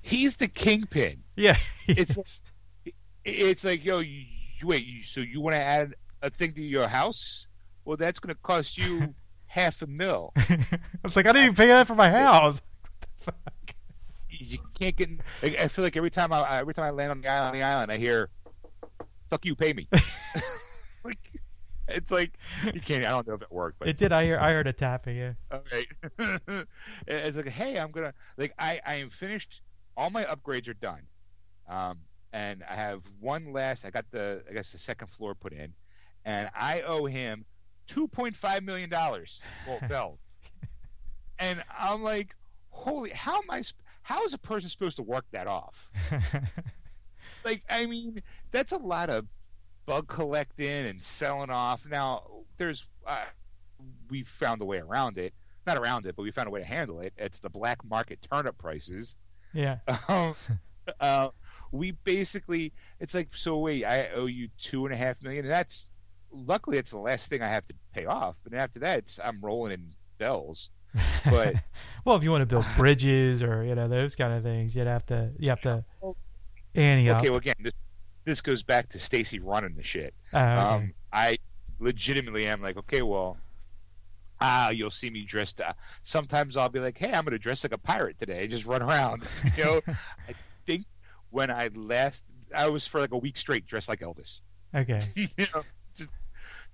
he's the kingpin. yeah. It's- is. It's like, yo, you, wait, you, so you want to add a thing to your house? Well, that's going to cost you half a mil. I was like, I didn't even pay that for my house. You can't get. I feel like every time I every time I land on the island, on the island, I hear, "Fuck you, pay me." like, it's like you can't. I don't know if it worked, but It did. I hear. I heard a tapping. Yeah. Okay. it's like, hey, I'm gonna like I I am finished. All my upgrades are done, um, and I have one last. I got the I guess the second floor put in, and I owe him two point five million dollars. Well, bells. and I'm like, holy, how am I? sp- How is a person supposed to work that off? like I mean, that's a lot of bug collecting and selling off. Now there's uh, we found a way around it, not around it, but we found a way to handle it. It's the black market turnip prices. yeah. Um, uh, we basically it's like so wait, I owe you two and a half million. And that's luckily it's the last thing I have to pay off, but after that it's, I'm rolling in bells. But well, if you want to build bridges or you know those kind of things, you'd have to. You have to. Up. okay, well again, this this goes back to Stacy running the shit. Oh, okay. Um, I legitimately am like, okay, well, ah, you'll see me dressed. Uh, sometimes I'll be like, hey, I'm going to dress like a pirate today, just run around. You know, I think when I last, I was for like a week straight dressed like Elvis. okay. you know, just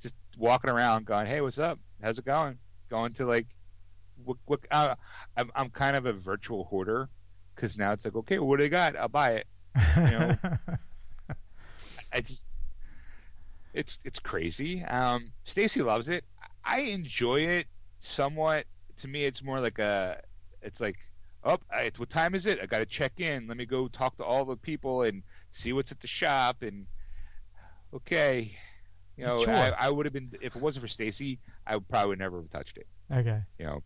just walking around, going, hey, what's up? How's it going? Going to like, what? what uh, I'm I'm kind of a virtual hoarder because now it's like, okay, what do they got? I'll buy it. know, I just it's it's crazy. Um, Stacy loves it. I enjoy it somewhat. To me, it's more like a. It's like, oh, I, what time is it? I got to check in. Let me go talk to all the people and see what's at the shop. And okay, you know. I, I would have been if it wasn't for Stacy, I would probably never have touched it. okay. You know,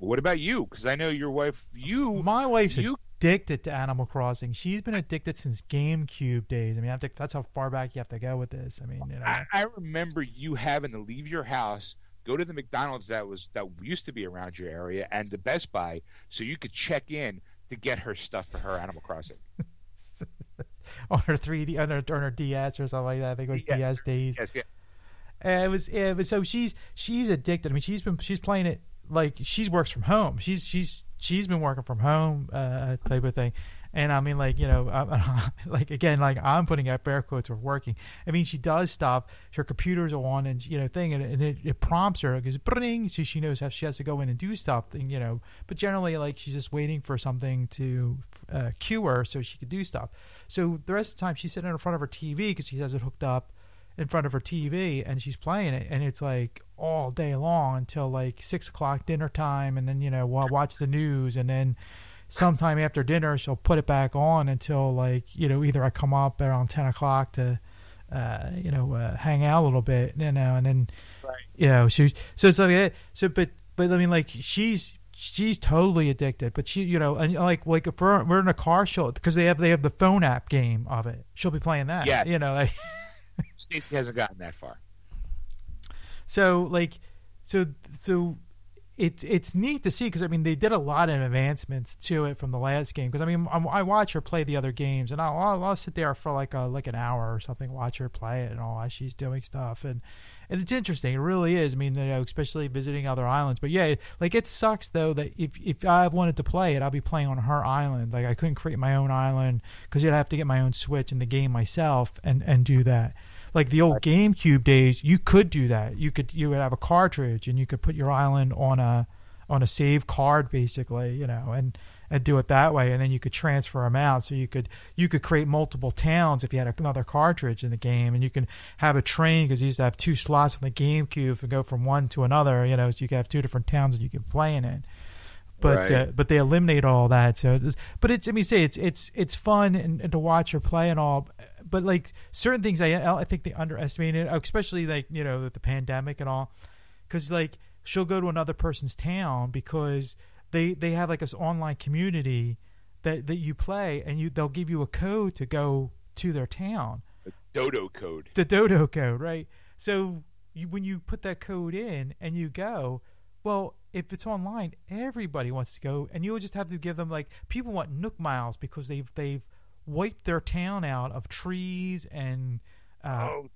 what about you? Because I know your wife. You My wife's you addicted to Animal Crossing. She's been addicted since GameCube days. I mean, I have to, that's how far back you have to go with this. I mean, you know. I, I remember you having to leave your house, go to the McDonald's that was that used to be around your area, and the Best Buy, so you could check in to get her stuff for her Animal Crossing. on her 3D, on her, on her DS or something like that. I think it was Yeah. DS days. Yes, yeah. And it was, yeah, but so she's she's addicted. I mean, she's been she's playing it like she works from home. She's she's she's been working from home uh, type of thing. And I mean, like you know, I, like again, like I'm putting out bear quotes of working. I mean, she does stuff. Her computer's on, and you know, thing, and, and it, it prompts her because bring, so she knows how she has to go in and do stuff. And, you know, but generally, like she's just waiting for something to uh, cue her so she could do stuff. So the rest of the time, she's sitting in front of her TV because she has it hooked up in front of her TV and she's playing it and it's like all day long until like six o'clock dinner time and then you know wa- watch the news and then sometime after dinner she'll put it back on until like you know either I come up around ten o'clock to uh, you know uh, hang out a little bit you know and then Right. you know she so it's like that. so but but I mean like she's she's totally addicted but she you know and like like if we're, we're in a car she'll because they have they have the phone app game of it she'll be playing that Yeah. you know like Stacy hasn't gotten that far. So like, so so it it's neat to see because I mean they did a lot of advancements to it from the last game. Because I mean I'm, I watch her play the other games and I'll, I'll sit there for like a like an hour or something watch her play it and all she's doing stuff. And and it's interesting. It really is. I mean you know especially visiting other islands. But yeah like it sucks though that if if I wanted to play it I'll be playing on her island. Like I couldn't create my own island because you'd have to get my own Switch and the game myself and and do that like the old GameCube days, you could do that. You could you would have a cartridge and you could put your island on a on a save card basically, you know, and and do it that way and then you could transfer them out so you could you could create multiple towns if you had another cartridge in the game and you can have a train because you used to have two slots on the GameCube and go from one to another, you know, so you could have two different towns that you could play in it but Right. uh, but they eliminate all that. So, but it's I mean, say it's it's it's fun and, and to watch her play and all. But like certain things, I I think they underestimated, it, especially like you know the pandemic and all, because like she'll go to another person's town because they they have like this online community that that you play and you they'll give you a code to go to their town The dodo code. the dodo code, right? So you, when you put that code in and you go, well, if it's online, everybody wants to go, and you'll just have to give them like people want Nook miles because they've they've wiped their town out of trees and uh, oh,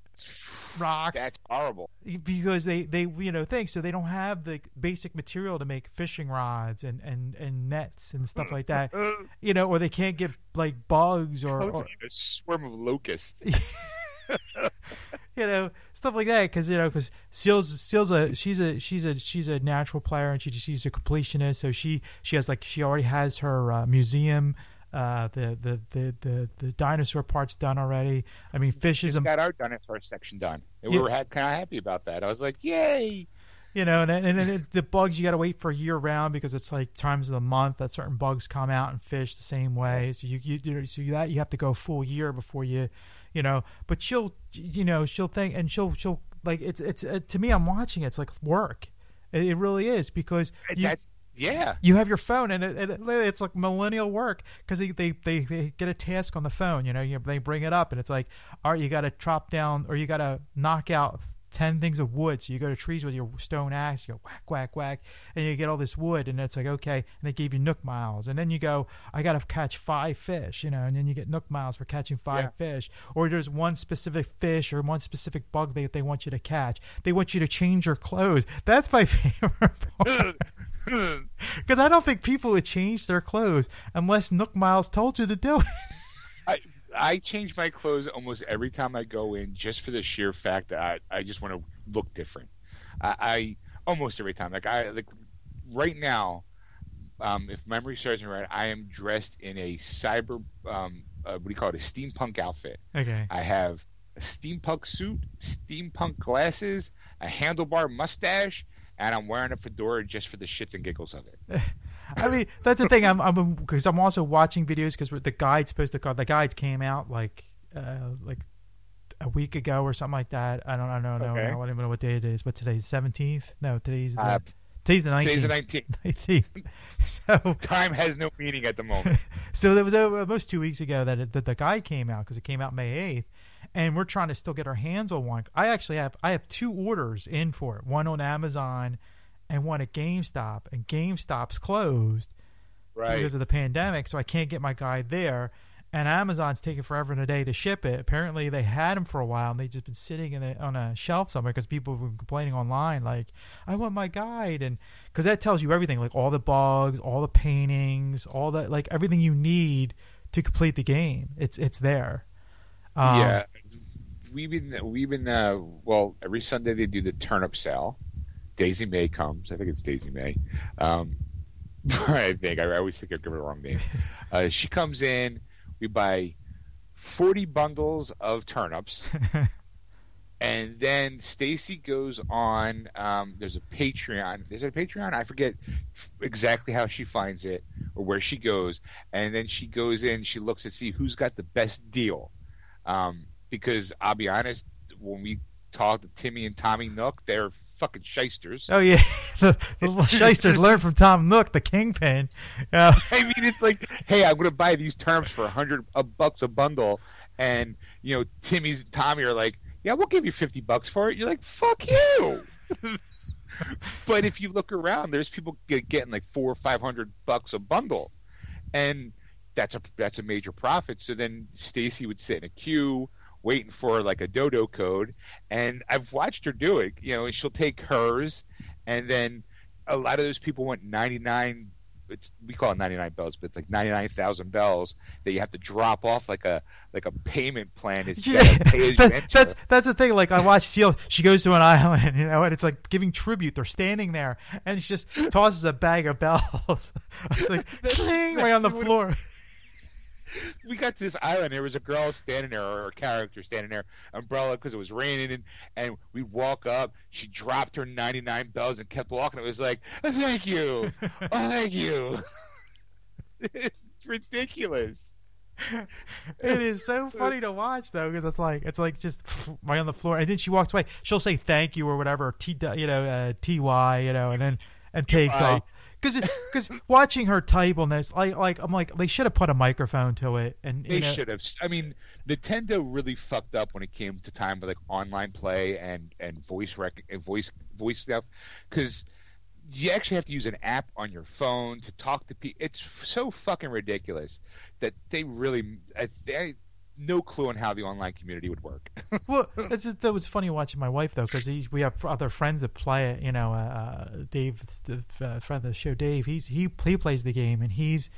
rocks. that's horrible. because they they you know things so they don't have the basic material to make fishing rods and and and nets and stuff like that. You know or they can't get like bugs or, or a swarm of locusts. you know stuff like that. Because you know because Seal's Seal's a she's a she's a she's a natural player and she she's a completionist. So she she has like she already has her uh, museum uh the, the the the the dinosaur parts done already I mean fish is a got our dinosaur section done. And Yeah. we were kind of happy about that. I was like, yay! you know and and, and it, the bugs you got to wait for a year round because it's like times of the month that certain bugs come out and fish the same way so you you, you so you, that you have to go full year before you you know but she'll you know she'll think and she'll she'll like it's it's uh, to me I'm watching it, it's like work it, it really is because you, That's yeah. you have your phone and it, it, it's like millennial work because they, they, they, get a task on the phone you know you, they bring it up and it's like all right you got to chop down or you got to knock out 10 things of wood so you go to trees with your stone axe you go whack whack whack and you get all this wood and it's like okay and they gave you nook miles and then you go i got to catch five fish you know and then you get nook miles for catching five Yeah. fish or there's one specific fish or one specific bug they, they want you to catch they want you to change your clothes that's my favorite part because I don't think people would change their clothes unless Nook Miles told you to do it. I I change my clothes almost every time I go in, just for the sheer fact that I, I just want to look different. I, I almost every time, like I like right now, um, if memory serves me right, I am dressed in a cyber um, uh, what do you call it, a steampunk outfit. Okay. I have a steampunk suit, steampunk glasses, a handlebar mustache, and I'm wearing a fedora just for the shits and giggles of it. I mean, that's the thing. I'm I'm because I'm also watching videos because the guide's supposed to come. The guide came out like uh like a week ago or something like that. I don't I don't know. Okay. I don't even know what day it is. But today's seventeenth. No, today's the Uh, Today's the Today's the 19th. 19th. 19th. so Time has no meaning at the moment. so there was almost two weeks ago that, it, that the guy came out because it came out May 8th, and we're trying to still get our hands on one. I actually have I have two orders in for it, one on Amazon and one at GameStop, and GameStop's closed Right. because of the pandemic, so I can't get my guy there. And Amazon's taking forever and a day to ship it. Apparently, they had them for a while, and they've just been sitting a, on a shelf somewhere because people have been complaining online, like, "I want my guide," and because that tells you everything, like all the bugs, all the paintings, all that, like everything you need to complete the game. It's it's there. Um, yeah. We've been we've been uh, well every Sunday they do the turnip sale. Daisy Mae comes. I think it's Daisy Mae. Um, I think I, always think I give her the wrong name. Uh, she comes in. We buy forty bundles of turnips, and then Stacy goes on. Um, there's a Patreon. Is it a Patreon? I forget exactly how she finds it or where she goes, and then she goes in. She looks to see who's got the best deal. Um, because I'll be honest, when we talk to Timmy and Tommy Nook, they're fucking shysters. Oh yeah, the, the shysters learned from Tom Nook, the kingpin. Uh, I mean, it's like, hey, I'm gonna buy these terms for a hundred bucks a bundle, and you know, Timmy's and Tommy are like, yeah, we'll give you fifty bucks for it. You're like, fuck you. but if you look around, there's people get, getting like four or five hundred bucks a bundle, and that's a that's a major profit. So then Stacy would sit in a queue waiting for like a dodo code, and I've watched her do it. You know, she'll take hers, and then a lot of those people want ninety nine. It's we call it ninety nine bells, but it's like ninety nine thousand bells that you have to drop off like a like a payment plan. It's Yeah, that, that's that's the thing. Like I watch Seal, she goes to an island, you know, and it's like giving tribute. They're standing there, and she just tosses a bag of bells. it's like cling right on the floor. we got to this island. There was a girl standing there, or a character standing there, umbrella because it was raining, and and we walk up. She dropped her ninety nine bells and kept walking. It was like, oh, thank you, oh, thank you. it's ridiculous. It is so funny to watch though, because it's like it's like just right on the floor, and then she walks away. She'll say thank you or whatever, t you know, uh, ty, you know, and then and takes off. Because because watching her type on this, like like I'm like they should have put a microphone to it, and They know, should have. I mean, Nintendo really fucked up when it came to time with like online play and and voice rec and voice voice stuff, because you actually have to use an app on your phone to talk to people. It's so fucking ridiculous that they really I, they no clue on how the online community would work. well, it's that was funny watching my wife though, because we have other friends that play it. You know, uh, uh, Dave, the uh, friend of the show, Dave. He's he he plays the game, and he's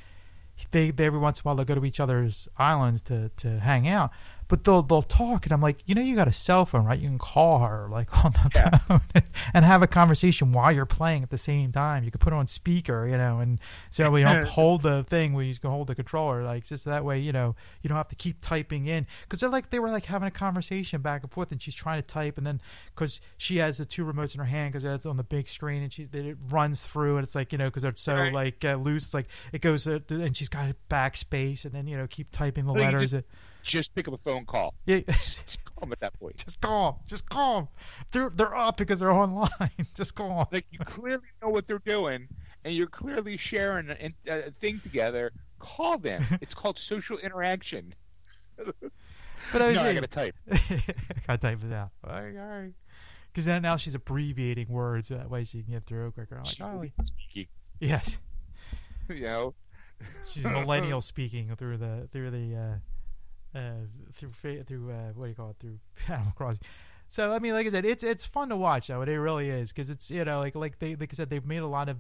they, they every once in a while they'll go to each other's islands to to hang out. But they'll they'll talk, and I'm like, you know, you got a cell phone, right? You can call her like on the Yeah. phone and have a conversation while you're playing at the same time. You could put it on speaker, you know, and so we don't hold the thing where you can hold the controller, like just that way, you know, you don't have to keep typing in because they're like they were like having a conversation back and forth, and she's trying to type, and then because she has the two remotes in her hand because it's on the big screen, and she it runs through, and it's like you know because it's so Right. like uh, loose, it's like it goes uh, and she's got backspace, and then you know keep typing the Well, letters. Just pick up a phone call. Yeah. Just call them at that point. Just call 'em. Just call 'em. They're they're up because they're online. Just call 'em. Like you clearly know what they're doing, and you're clearly sharing a, a thing together. Call them. It's called social interaction. But I was no, I saying- gotta type. gotta type it out. All right, all right. Because then now she's abbreviating words so that way she can get through quicker. I'm like, She's oh, speaking. yes, You know. she's millennial speaking through the through the uh, uh, through through uh, what do you call it through Animal Crossing. So I mean, like I said, it's it's fun to watch though. It really is because it's you know like like they like I said they've made a lot of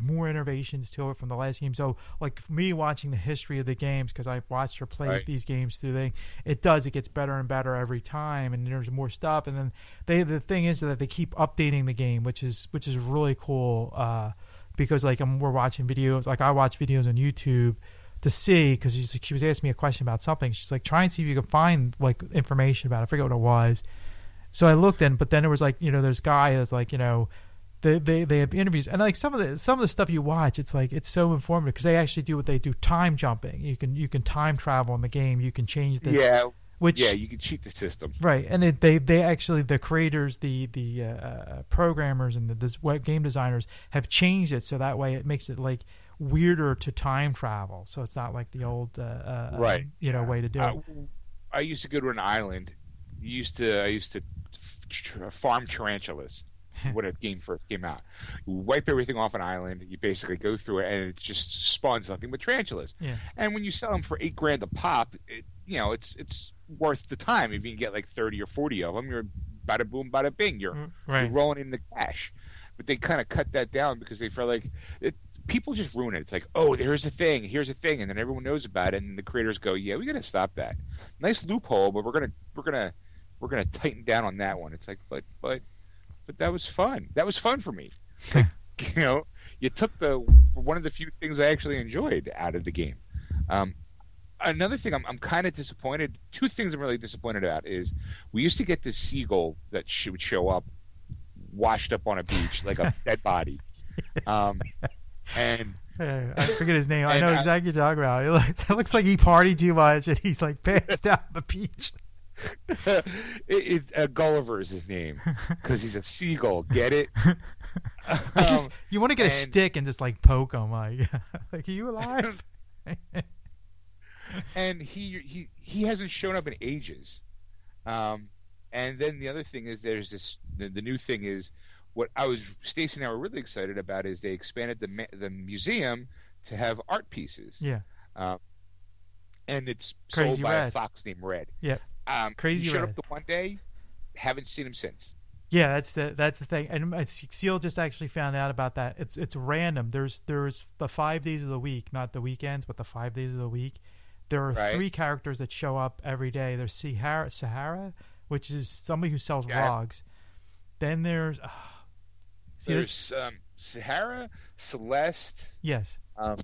more innovations to it from the last game. So like me watching the history of the games because I've watched her play Right. these games through the it does it gets better and better every time and there's more stuff and then they the thing is that they keep updating the game which is which is really cool uh because like um, we're watching videos like I watch videos on YouTube to see because she was asking me a question about something she's like try and see if you can find like information about it. I forget what it was so I looked in but then it was like you know there's guy that's like you know they, they they have interviews and like some of the some of the stuff you watch it's like it's so informative because they actually do what they do time jumping you can you can time travel in the game you can change the yeah. which yeah, you can cheat the system. Right, and it, they they actually the creators, the the uh, programmers, and the this web game designers have changed it so that way it makes it like weirder to time travel. So it's not like the old uh, uh, Right. um, you know way to do I, it. I used to go to an island. Used to I used to farm tarantulas when a game first came out. You wipe everything off an island. You basically go through it, and it just spawns nothing but tarantulas. Yeah. And when you sell them for eight grand a pop, it, you know it's it's worth the time. If you can get like thirty or forty of them, you're bada boom, bada bing. You're Mm, you're rolling in the cash. But they kind of cut that down because they felt like it, people just ruin it. It's like, oh, there's a thing, here's a thing, and then everyone knows about it, and the creators go, yeah, we got to stop that. Nice loophole, but we're gonna we're gonna we're gonna tighten down on that one. It's like, but but but that was fun. That was fun for me. Like, you know, you took the one of the few things I actually enjoyed out of the game. Um, another thing I'm, I'm kind of disappointed. Two things I'm really disappointed about is we used to get this seagull that would show up washed up on a beach like a dead body. Um, and I forget his name. I know I- exactly you're talking about. It looks, it looks like he partied too much and he's like passed out on the beach. it, it, uh, Gulliver is his name because he's a seagull. Get it? I just Um, you want to get a stick and just like poke him, like, like are you alive? and he he he hasn't shown up in ages. Um, and then the other thing is there's this the, the new thing is what I was Stacy and I were really excited about is they expanded the ma- the museum to have art pieces. yeah, Um, and it's Crazy sold by a fox named Redd. Yeah. Um, Crazy he showed Redd. up the one day, haven't seen him since. yeah. That's the that's the thing. And Seal just actually found out about that. It's it's random. There's there's the five days of the week, not the weekends, but the five days of the week. There are Right. three characters that show up every day. There's Sahara, Sahara, which is somebody who sells Yeah. rugs. Then there's uh, see There's um, Sahara, Celeste. yes, Um,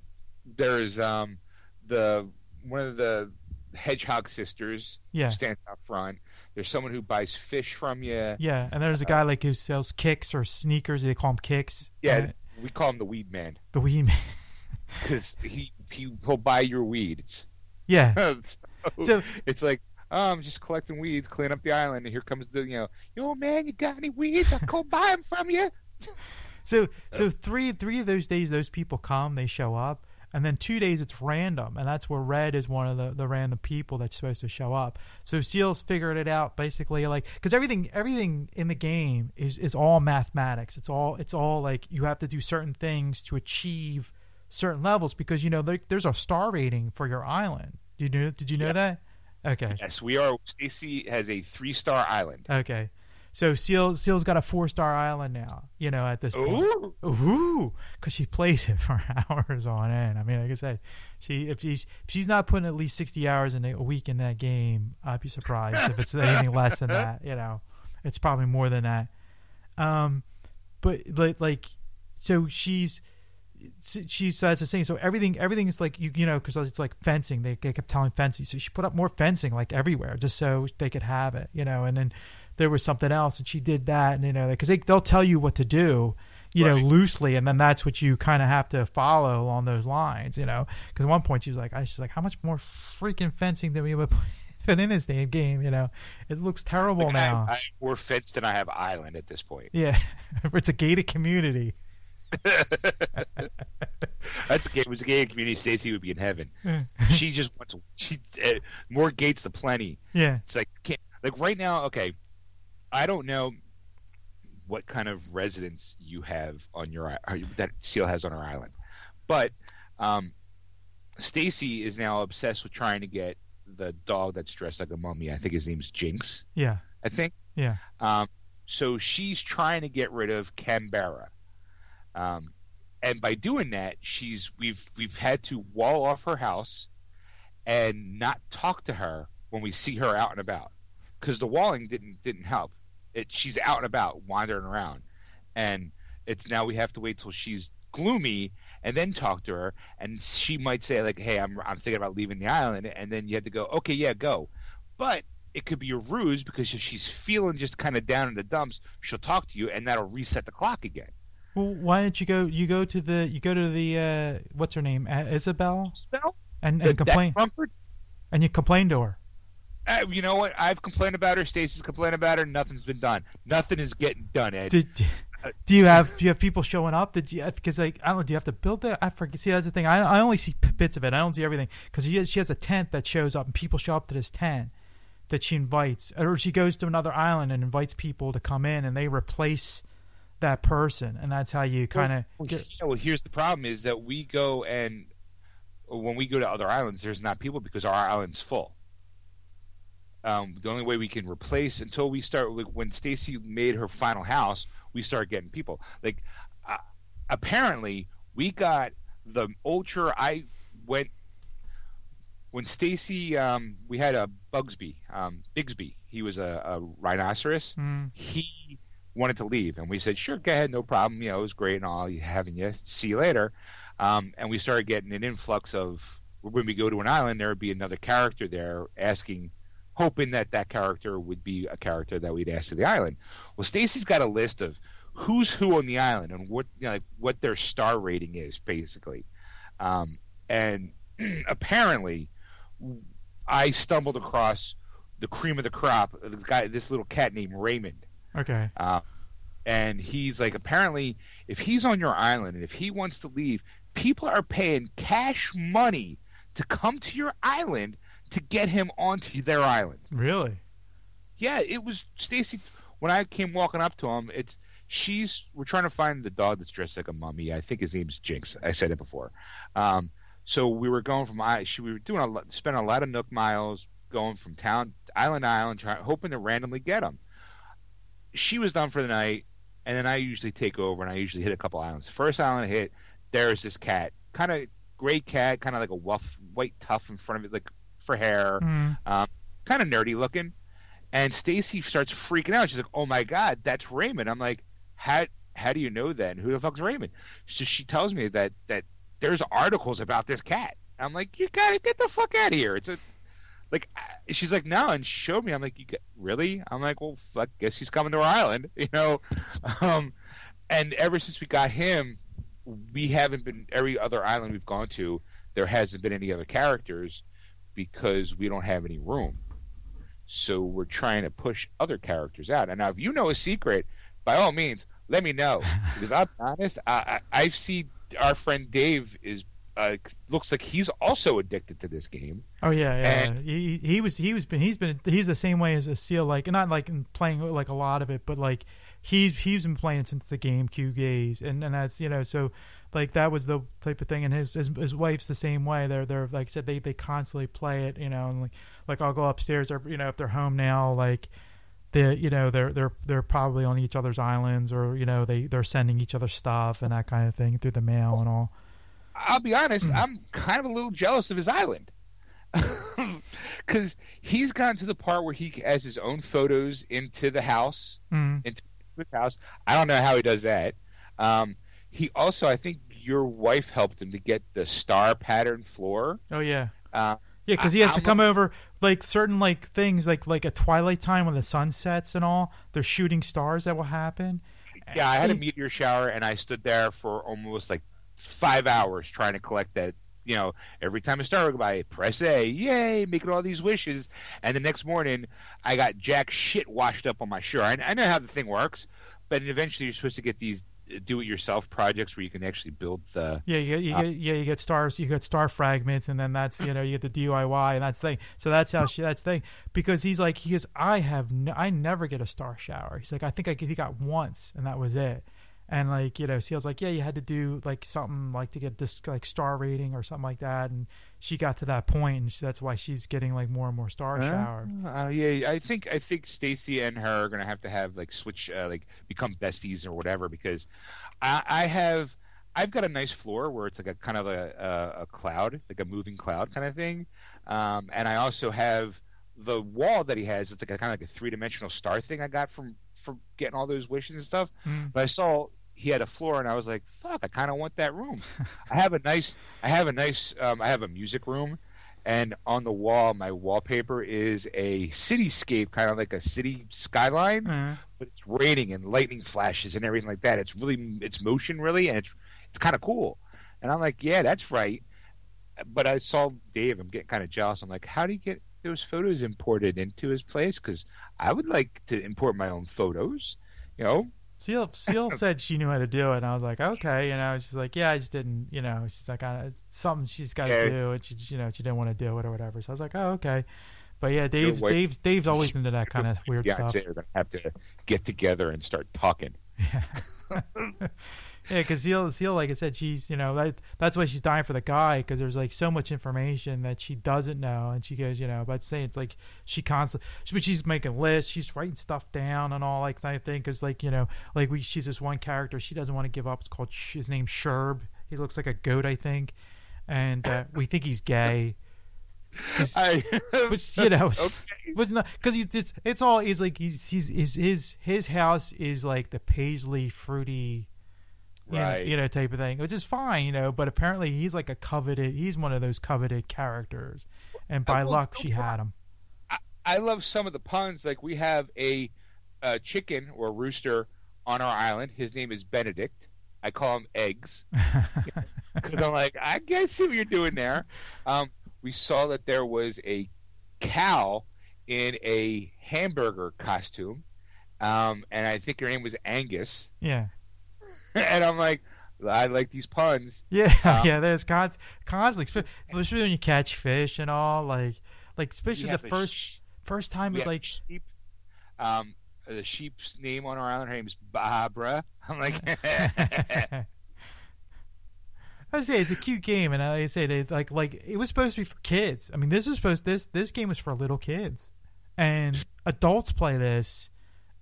there's um, the one of the hedgehog sisters yeah. who stands out front. There's someone who buys fish from you. Yeah, and there's a guy like who sells kicks or sneakers. They call them kicks. Yeah, we call him the weed man the weed man. because he, he he'll buy your weeds. Yeah. so, So it's like. Oh, I'm just collecting weeds, clean up the island, and here comes the, you know, yo man, you got any weeds? I'll go buy them from you. so so three three of those days those people come, they show up, and then two days it's random, and that's where Redd is one of the, the random people that's supposed to show up. So Seals figured it out basically like because everything everything in the game is is all mathematics. It's all it's all like you have to do certain things to achieve certain levels because you know there, there's a star rating for your island. Did you know? Did you know Yeah. that? Okay. Yes, we are. Stacy has a three-star island. Okay. So Seal Seal's got a four star island now. You know, at this point. Ooh, Ooh, because she plays it for hours on end. I mean, like I said, she if she's if she's not putting at least sixty hours in a week in that game, I'd be surprised if it's anything less than that. You know, it's probably more than that. Um, but like like, so she's she's that's the thing. So everything everything is like you you know because it's like fencing. They, they kept telling fencing, so she put up more fencing like everywhere just so they could have it. You know, and then there was something else, and she did that, and you know because they, they'll tell you what to do. You know, loosely, and then that's what you kind of have to follow along those lines. You know, because at one point she was like, "I she's like, how much more freaking fencing than we would put in this damn game?" You know, it looks terrible Like, now. I, I more fenced than I have island at this point. yeah, it's a gated community. That's okay. It was a gay community, Stacy would be in heaven. She just wants she uh, more gates to plenty. Yeah, It's like can't like right now. Okay, I don't know what kind of residence you have on your i- that Seal has on her island, but um, Stacy is now obsessed with trying to get the dog that's dressed like a mummy. I think his name's Jinx. yeah, I think. yeah. Um, so she's trying to get rid of Canberra. Um, and by doing that, she's we've we've had to wall off her house and not talk to her when we see her out and about because the walling didn't didn't help. It, she's out and about wandering around, and it's now we have to wait till she's gloomy and then talk to her, and she might say like, "Hey, I'm I'm thinking about leaving the island," and then you have to go, "Okay, yeah, go," but it could be a ruse because if she's feeling just kind of down in the dumps, she'll talk to you, and that'll reset the clock again. Well, why don't you go? You go to the you go to the uh, what's her name, uh, Isabelle, Spell and and that complain Rumford? and you complain to her. Uh, you know what? I've complained about her. Stacy's complained about her. Nothing's been done. Nothing is getting done, Ed. Did do you have do you have people showing up? Did you because like I don't know, do you have to build it? I forget. See, that's the thing. I, I only see bits of it. I don't see everything because she has, she has a tent that shows up and people show up to this tent that she invites, or she goes to another island and invites people to come in and they replace that person, and that's how you kind of. Well, yeah, well, here's the problem: is that we go and when we go to other islands, there's not people because our island's full. Um, the only way we can replace until we start like, when Stacy made her final house, we start getting people. Like uh, apparently, we got the ultra. I went when Stacy. Um, we had a Bugsby, um, Bigsby. He was a, a rhinoceros. Mm. He wanted to leave, and we said, "Sure, go ahead, no problem. You know, it was great and all having you. See you later." Um, and we started getting an influx of when we go to an island, there would be another character there asking hoping that that character would be a character that we'd ask to the island. Well, Stacy's got a list of who's who on the island and what you know, what their star rating is, basically. Um, and apparently, I stumbled across the cream of the crop, the guy, this little cat named Raymond. Okay. Uh, and he's like, apparently, if he's on your island and if he wants to leave, people are paying cash money to come to your island to get him onto their island. Really? Yeah, it was Stacy. When I came walking up to him, it's she's we're trying to find the dog that's dressed like a mummy. I think his name's Jinx. I said it before. Um, so we were going from I she we were doing a spending a lot of Nook miles going from town island to island, trying, hoping to randomly get him. She was done for the night, and then I usually take over and I usually hit a couple islands. First island I hit, there's this cat, kind of gray cat, kind of like a white tuff in front of it, like for hair, mm. um, kind of nerdy looking. And Stacy starts freaking out. She's like, "Oh my god, that's Raymond!" I'm like, "How how do you know that? who the fuck's Raymond?" So she tells me that that there's articles about this cat. I'm like, "You gotta get the fuck out of here!" It's a like she's like no and she showed me i'm like you really i'm like well fuck guess he's coming to our island you know um and ever since we got him we haven't been every other island we've gone to there hasn't been any other characters because we don't have any room. So we're trying to push other characters out. And now, if you know a secret, by all means, let me know. Because I'm honest, I, I, I see our friend Dave is uh, looks like he's also addicted to this game. Oh yeah, yeah. And, he he was he was been he's been he's the same way as a seal. Like not like playing like a lot of it, but like he he's been playing since the GameCube days, and and that's you know so like that was the type of thing and his, his his wife's the same way. They're they're like I said they they constantly play it you know and like like I'll go upstairs or you know if they're home now like they you know they're they're they're probably on each other's islands or you know they they're sending each other stuff and that kind of thing through the mail and all. I'll be honest mm. I'm kind of a little jealous of his island. Because he's gotten to the part where he has his own photos into the house mm. into his house. I don't know how he does that. Um, he also, I think your wife helped him to get the star pattern floor. Oh yeah. Uh, yeah, because he has I, to come over like certain like things like like a twilight time when the sun sets and all. There's shooting stars that will happen. Yeah, I had a meteor shower and I stood there for almost like five hours trying to collect that. You know, every time a star would go by, press A, yay, making all these wishes. And the next morning, I got jack shit washed up on my shirt. I, I know how the thing works, but eventually you're supposed to get these do-it-yourself projects where you can actually build the. Yeah, you get, you uh, get yeah you get stars you get star fragments and then that's you know you get the DIY and that's the thing. So that's how she that's the thing because he's like he goes I have I never get a star shower. He's like I think I he got once and that was it. And like you know, so he was like, yeah, you had to do like something like to get this like star rating or something like that, and she got to that point, and that's why she's getting like more and more star uh, shower. Uh, yeah, I think I think Stacy and her are gonna have to have like switch, uh, like become besties or whatever, because I, I have I've got a nice floor where it's like a kind of a, a, a cloud, like a moving cloud kind of thing, um, and I also have the wall that he has. It's like a kind of like a three dimensional star thing I got from from getting all those wishes and stuff. Mm. But I saw he had a floor, and I was like, "Fuck, I kind of want that room." I have a nice, I have a nice, um, I have a music room, and on the wall, my wallpaper is a cityscape, kind of like a city skyline, mm-hmm. but it's raining and lightning flashes and everything like that. It's really, it's motion really, and it's it's kind of cool. And I'm like, yeah, that's right. But I saw Dave. I'm getting kind of jealous. I'm like, how do you get those photos imported into his place because I would like to import my own photos. You know, Seal Seal said she knew how to do it, and I was like, okay, you know. She's like, yeah, I just didn't, you know. She's like, uh, it's something she's got to Yeah. do, and she, you know, she didn't want to do it or whatever. So I was like, oh, okay. But yeah, Dave's Dave's Dave's always into that kind of weird yeah, stuff. are gonna have to get together and start talking. Yeah, because Seal, Seal, like I said, she's you know that that's why she's dying for the guy because there's like so much information that she doesn't know, and she goes, you know, but saying it's like she constantly, but she's making lists, she's writing stuff down and all like kind of thing. Because like you know, like we, she's this one character she doesn't want to give up. It's called his name's Sherb. He looks like a goat, I think, and uh, we think he's gay. I, which you know, okay. but not because he's it's, it's all he's like he's he's his his his house is like the paisley fruity, you, know, you know type of thing, which is fine, you know. But apparently he's like a coveted. He's one of those coveted characters, and by luck she had him. I love some of the puns. Like we have a, a chicken or rooster on our island. His name is Benedict. I call him Eggs because I'm like, I guess see what you're doing there. Um, we saw that there was a cow in a hamburger costume, um, and I think her name was Angus. yeah, and I'm like, I like these puns. yeah, Um, yeah. There's cons cons espe- especially when you catch fish and all. Like, like especially the first first time was a like sheep. Um, the sheep's name on our island, her name's Baabara. I'm like, I say it's a cute game, and I say it like like it was supposed to be for kids. I mean, this is supposed this this game was for little kids, and adults play this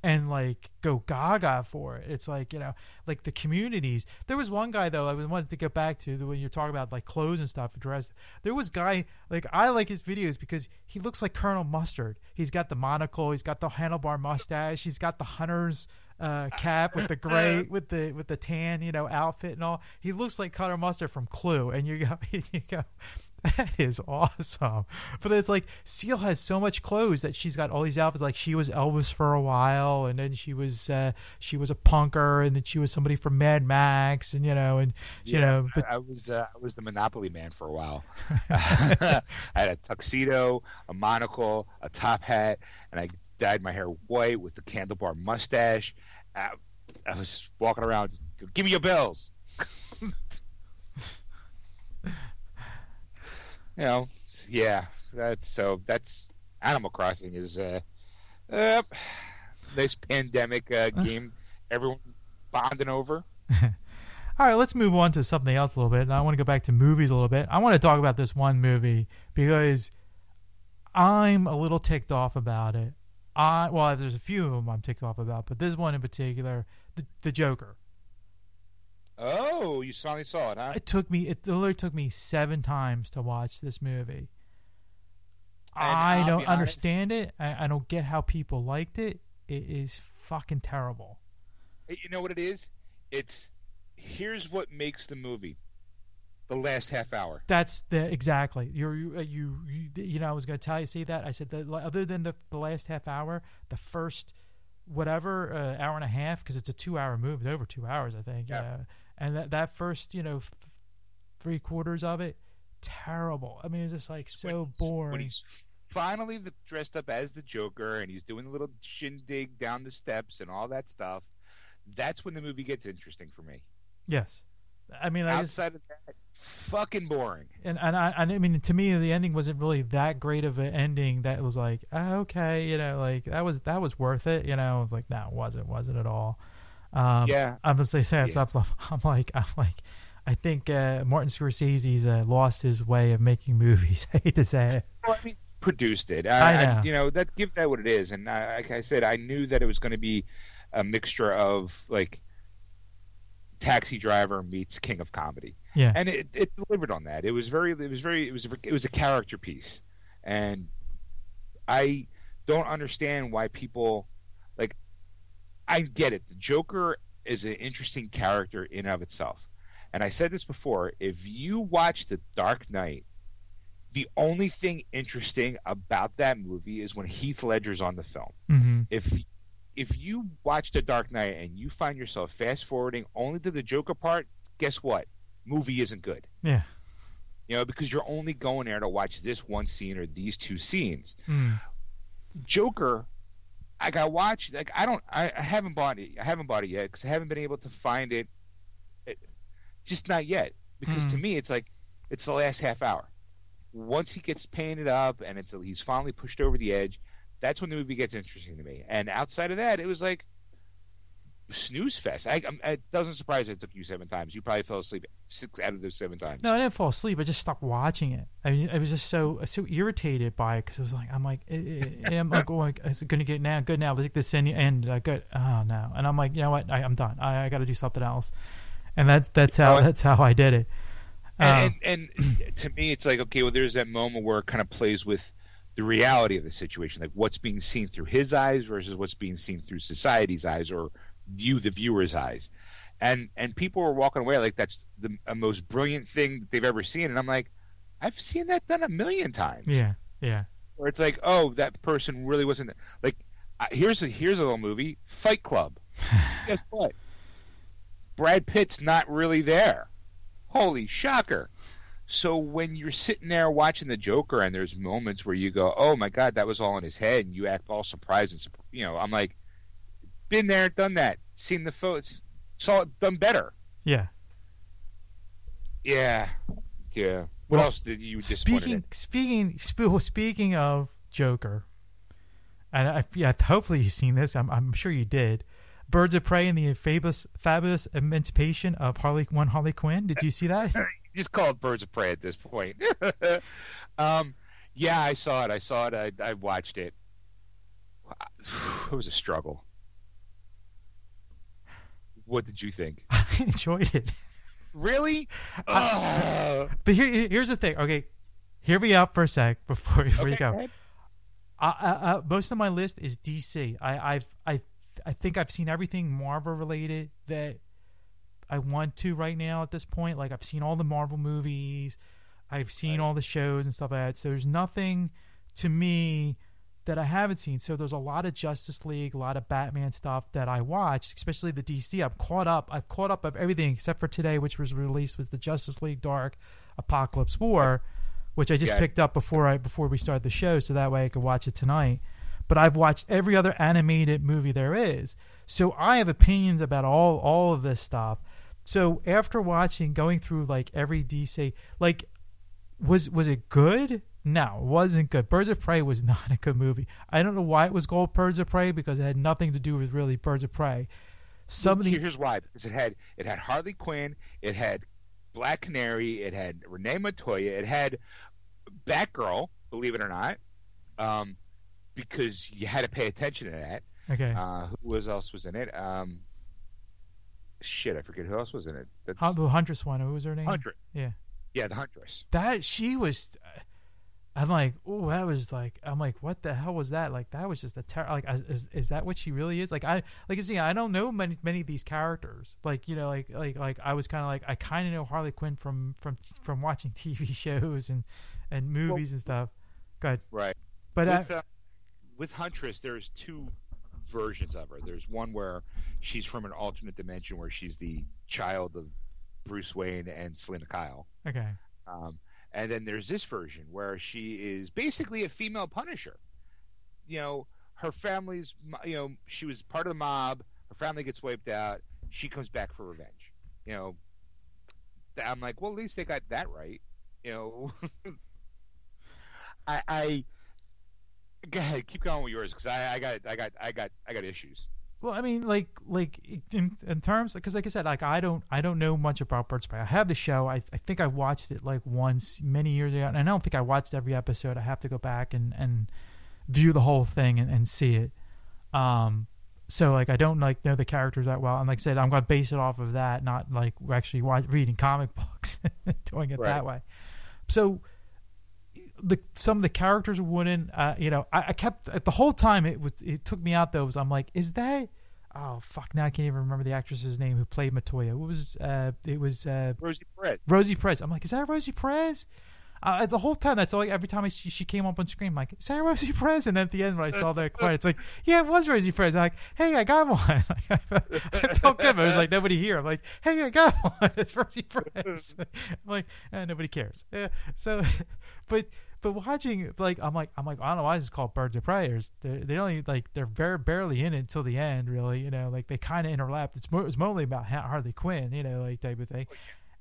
and like go gaga for it. It's like you know, like the communities. There was one guy though I wanted to get back to the when you're talking about like clothes and stuff dressed. There was guy like I like his videos because he looks like Colonel Mustard. He's got the monocle. He's got the handlebar mustache. He's got the hunter's uh, cap with the gray with the with the tan you know outfit and all. He looks like Colonel Mustard from Clue. And you go you go. That is awesome. But it's like Seal has so much clothes that she's got all these outfits. Like she was Elvis for a while, and then she was uh, she was a punker, and then she was somebody from Mad Max, and you know, and you know, but I, I was uh, I was the Monopoly man for a while. I had a tuxedo, a monocle, a top hat, and I dyed my hair white with the candlebar mustache. I, I was walking around, give me your bills. You know, yeah. That's so. That's Animal Crossing is uh, uh this pandemic uh, game. Everyone bonding over. All right, let's move on to something else a little bit. And I want to go back to movies a little bit. I want to talk about this one movie because I'm a little ticked off about it. I well, there's a few of them I'm ticked off about, but this one in particular, the, the Joker. Oh, you finally saw it, huh? It took me. It literally took me seven times to watch this movie. And I I'll don't honest- understand it. I, I don't get how people liked it. It is fucking terrible. You know what it is? It's here's what makes the movie. The last half hour. That's the exactly. You're you uh, you you, you know I was going to tell you see that I said that other than the the last half hour, the first whatever uh, hour and a half because it's a two hour movie, it's over two hours I think. Yeah. Yeah. And that that first you know f- three quarters of it, terrible. I mean it's just like so When boring. When he's finally the, dressed up as the Joker and he's doing the little shindig down the steps and all that stuff, that's when the movie gets interesting for me. yes. I mean I just, Outside of that, fucking boring. and and I, I mean to me the ending wasn't really that great of an ending that was like ah, okay you know like that was that was worth it you know I was like no it wasn't wasn't at all um yeah. I'm gonna say Sam Yeah. I'm, like I'm like I think uh, Martin Scorsese's uh, lost his way of making movies I hate to say it Well, I mean, produced it. I I, know. you know that give that what it is. And I, like I said, I knew that it was going to be a mixture of like Taxi Driver meets King of Comedy. yeah and it, it delivered on that. It was very, it was very, it was, it was a character piece, and I don't understand why people like. I get it. The Joker is an interesting character in and of itself, and I said this before. If you watch The Dark Knight, the only thing interesting about that movie is when Heath Ledger's on the film hmm if if you watch The Dark Knight and you find yourself fast forwarding only to the Joker part, guess what? Movie isn't good. yeah You know, because you're only going there to watch this one scene or these two scenes. Mm. Joker, I got watch. Like I don't, I, I haven't bought it. I haven't bought it yet because I haven't been able to find it. it just not yet. Because to Mm. me, it's like it's the last half hour. Once he gets painted up and it's he's finally pushed over the edge, that's when the movie gets interesting to me. And outside of that, it was like snooze fest. I, I'm, it doesn't surprise it took you seven times. You probably fell asleep six out of those seven times. No, I didn't fall asleep. I just stopped watching it. I mean, I was just so so irritated by it because I was like, I'm like, eh, eh, I'm like, oh, like, is it gonna get now? Good now. Like this in end. Uh, good. Oh no. And I'm like, you know what? I, I'm done. I, I got to do something else. And that's that's how that's how I did it. Um, and, and, and to me, it's like okay, well, there's that moment where it kind of plays with the reality of the situation, like what's being seen through his eyes versus what's being seen through society's eyes or you, the viewer's eyes. And and people were walking away like that's the a most brilliant thing that they've ever seen, and I'm like, I've seen that done a million times. yeah, yeah. Where it's like, oh, that person really wasn't like. Here's a here's a little movie, Fight Club. Guess what? Brad Pitt's not really there. Holy shocker. So when you're sitting there watching the Joker and there's moments where you go, "Oh my god, that was all in his head," and you act all surprised and you know, I'm like, been there, done that, seen the photos, saw it done better. Yeah. Yeah, yeah. What Well, else did you Speaking speaking sp- speaking of Joker, and I, yeah, hopefully you've seen this. I'm I'm sure you did. Birds of Prey and the fabulous fabulous emancipation of Harley one Harley Quinn. Did you see that? just call it Birds of Prey at this point. um, yeah, I saw it. I saw it. I, I watched it. It was a struggle. What did you think? I enjoyed it. Really? Ugh. But here, here's the thing. Okay, hear me out for a sec before before you Okay, go. go. I, I, I, most of my list is DC. I, I've I I think I've seen everything Marvel related that I want to right now at this point. Like I've seen all the Marvel movies, I've seen all the shows and stuff like that. So there's nothing to me that I haven't seen. So there's a lot of Justice League, a lot of Batman stuff that I watched, especially the DC. I've caught up. I've caught up of everything except for today, which was released was the Justice League Dark Apokolips War, which I just Yeah. picked up before I before we started the show, so that way I could watch it tonight. But I've watched every other animated movie there is, so I have opinions about all all of this stuff. So after watching, going through like every DC, like was was it good? No, it wasn't good. Birds of Prey was not a good movie. I don't know why it was called Birds of Prey because it had nothing to do with really Birds of Prey. Some of the Here's why: because it had it had Harley Quinn, it had Black Canary, it had Renee Montoya, it had Batgirl. Believe it or not, um, because you had to pay attention to that. okay, Uh, who was else was in it? Um, shit, I forget who else was in it. That's the Huntress one. Who was her name? Huntress. Yeah. Yeah, the Huntress. that she was i'm like oh that was like i'm like what the hell was that like that was just a terror. like is, is that what she really is like i like you see i don't know many many of these characters like you know like like like i was kind of like i kind of know harley quinn from from from watching tv shows and and movies and stuff good Right. but with, uh, with Huntress, there's two versions of her. There's one where she's from an alternate dimension where she's the child of Bruce Wayne and Selina Kyle. okay Um, and then there's this version where she is basically a female Punisher. You know, her family's, you know, she was part of the mob. Her family gets wiped out. She comes back for revenge. You know, I'm like, well, at least they got that right. You know, I, I, go ahead, keep going with yours because I, I got, I got, I got, I got issues. Well, I mean, like, like in, in terms, because like I said, like I don't, I don't know much about Birds of I have the show. I, I think I watched it like once many years ago, and I don't think I watched every episode. I have to go back and and view the whole thing and, and see it. Um, so like I don't like know the characters that well, and like I said, I'm going to base it off of that, not like actually watch, reading comic books, doing it that way. So the some of the characters wouldn't uh you know I, I kept at the whole time it was it took me out though was I'm like is that oh fuck now I can't even remember the actress's name who played Matoya what was uh it was uh Rosie Perez. Rosie Perez I'm like is that Rosie Perez uh, the whole time. That's all. Every time I, she, she came up on screen, I'm like, "Is that Rosie Perez?" And at the end, when I saw that credit, it's like, "Yeah, it was Rosie Perez." I'm like, "Hey, I got one." I felt good. But it was like nobody here. I'm like, "Hey, I got one. It's Rosie Perez." I'm like, eh, nobody cares. Yeah. So, but but watching like I'm like I'm like I don't know why this is called Birds of Prey. They they only like they're very barely in it until the end. Really, you know, like they kind of interlap. It's mo- it's mostly about Harley Quinn, you know, like type of thing. Oh,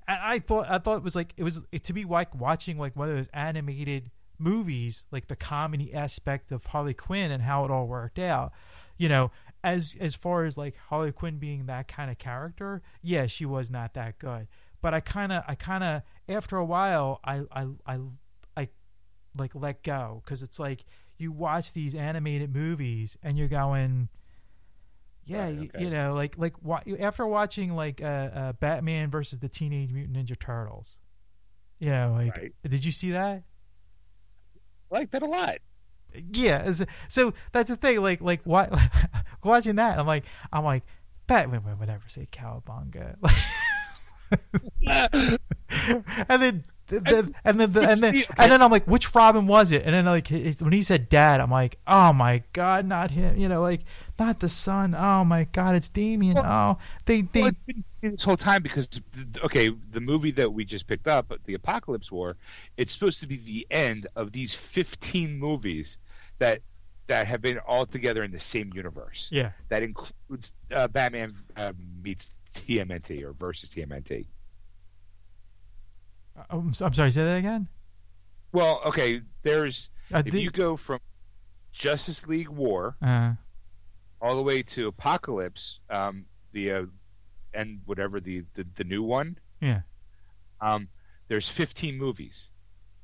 and I thought I thought it was like it was it, to be like watching like one of those animated movies, like the comedy aspect of Harley Quinn and how it all worked out. You know, as as far as like Harley Quinn being that kind of character, yeah, she was not that good. But I kind of I kind of after a while I I I like let go because it's like you watch these animated movies and you're going yeah, right, okay. you, you, know, like like what after watching like uh, uh, Batman versus the Teenage Mutant Ninja Turtles, you know, like right. did you see that? I like that a lot. Yeah, so that's the thing. Like like what, watching that, I'm like I'm like Batman would never say cowabunga. and then the, and then the, and then and then I'm like, which Robin was it? And then like when he said dad, I'm like, oh my god, not him. You know, like not the son. Oh my god, it's Damian. Well, oh, they they well, this whole time because okay, the movie that we just picked up, the Apokolips War, it's supposed to be the end of these 15 movies that that have been all together in the same universe. Yeah, that includes uh, Batman uh, meets TMNT or versus TMNT. I'm, I'm sorry. Say that again. Well, okay. There's uh, if you go from Justice League War uh, all the way to Apokolips, um, the uh, and whatever the, the the new one. Yeah. Um, there's 15 movies.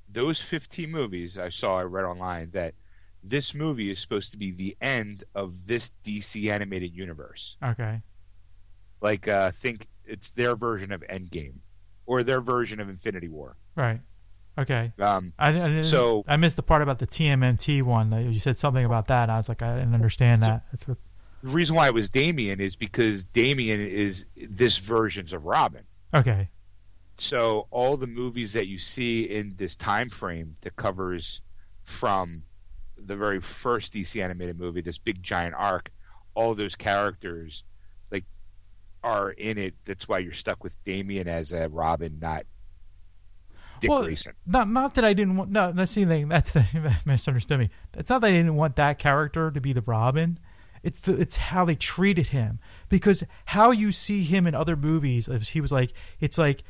Those 15 movies I saw, I read online that this movie is supposed to be the end of this DC animated universe. Okay. Like, uh, think it's their version of Endgame or their version of Infinity War. Right. Okay. Um, I, I so I missed the part about the TMNT one. You said something about that. I was like, I didn't understand so that. What... The reason why it was Damian is because Damian is this versions of Robin. Okay. So all the movies that you see in this time frame that covers from the very first DC animated movie, this big giant arc, all those characters are in it. That's why you're stuck with Damian as a Robin, not Dick well, Grayson. Not not that I didn't want. No, that's the thing. That's the misunderstood me. It's not that I didn't want that character to be the Robin. It's the, it's how they treated him because how you see him in other movies. He was like it's like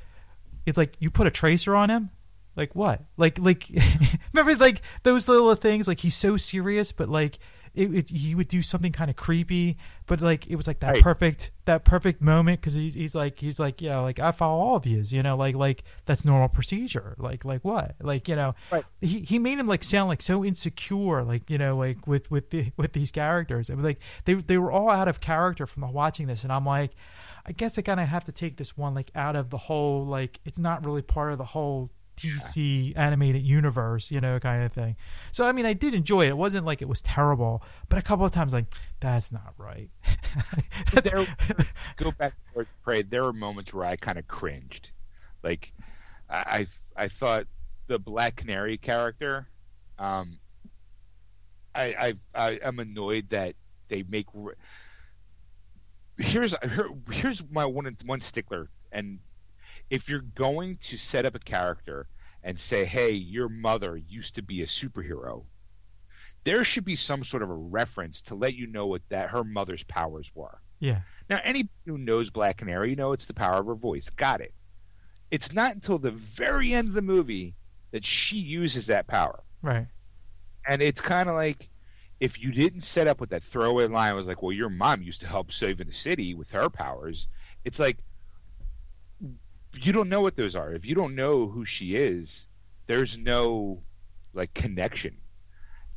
it's like you put a tracer on him. Like what? Like like remember like those little things. Like he's so serious, but like it, it, he would do something kind of creepy, but like it was like that right. perfect that perfect moment because he's, he's like he's like yeah like I follow all of yous you know like like that's normal procedure like like what like you know right. he he made him like sound like so insecure like you know like with with the with these characters it was like they they were all out of character from the watching this and I'm like I guess I kind of have to take this one like out of the whole like it's not really part of the whole DC animated universe, you know, kind of thing. So I mean, I did enjoy it. It wasn't like it was terrible, but a couple of times, like that's not right. there, go back to Prey. There were moments where I kind of cringed. Like I, I thought the Black Canary character. Um, I, I, I am annoyed that they make. Here's here, here's my one one stickler, and if you're going to set up a character and say, "Hey, your mother used to be a superhero," there should be some sort of a reference to let you know what that her mother's powers were. Yeah. Now, anybody who knows Black Canary, you know it's the power of her voice. Got it. It's not until the very end of the movie that she uses that power. Right. And it's kind of like if you didn't set up with that throwaway line, was like, "Well, your mom used to help save in the city with her powers." It's like, you don't know what those are. If you don't know who she is, there's no like connection.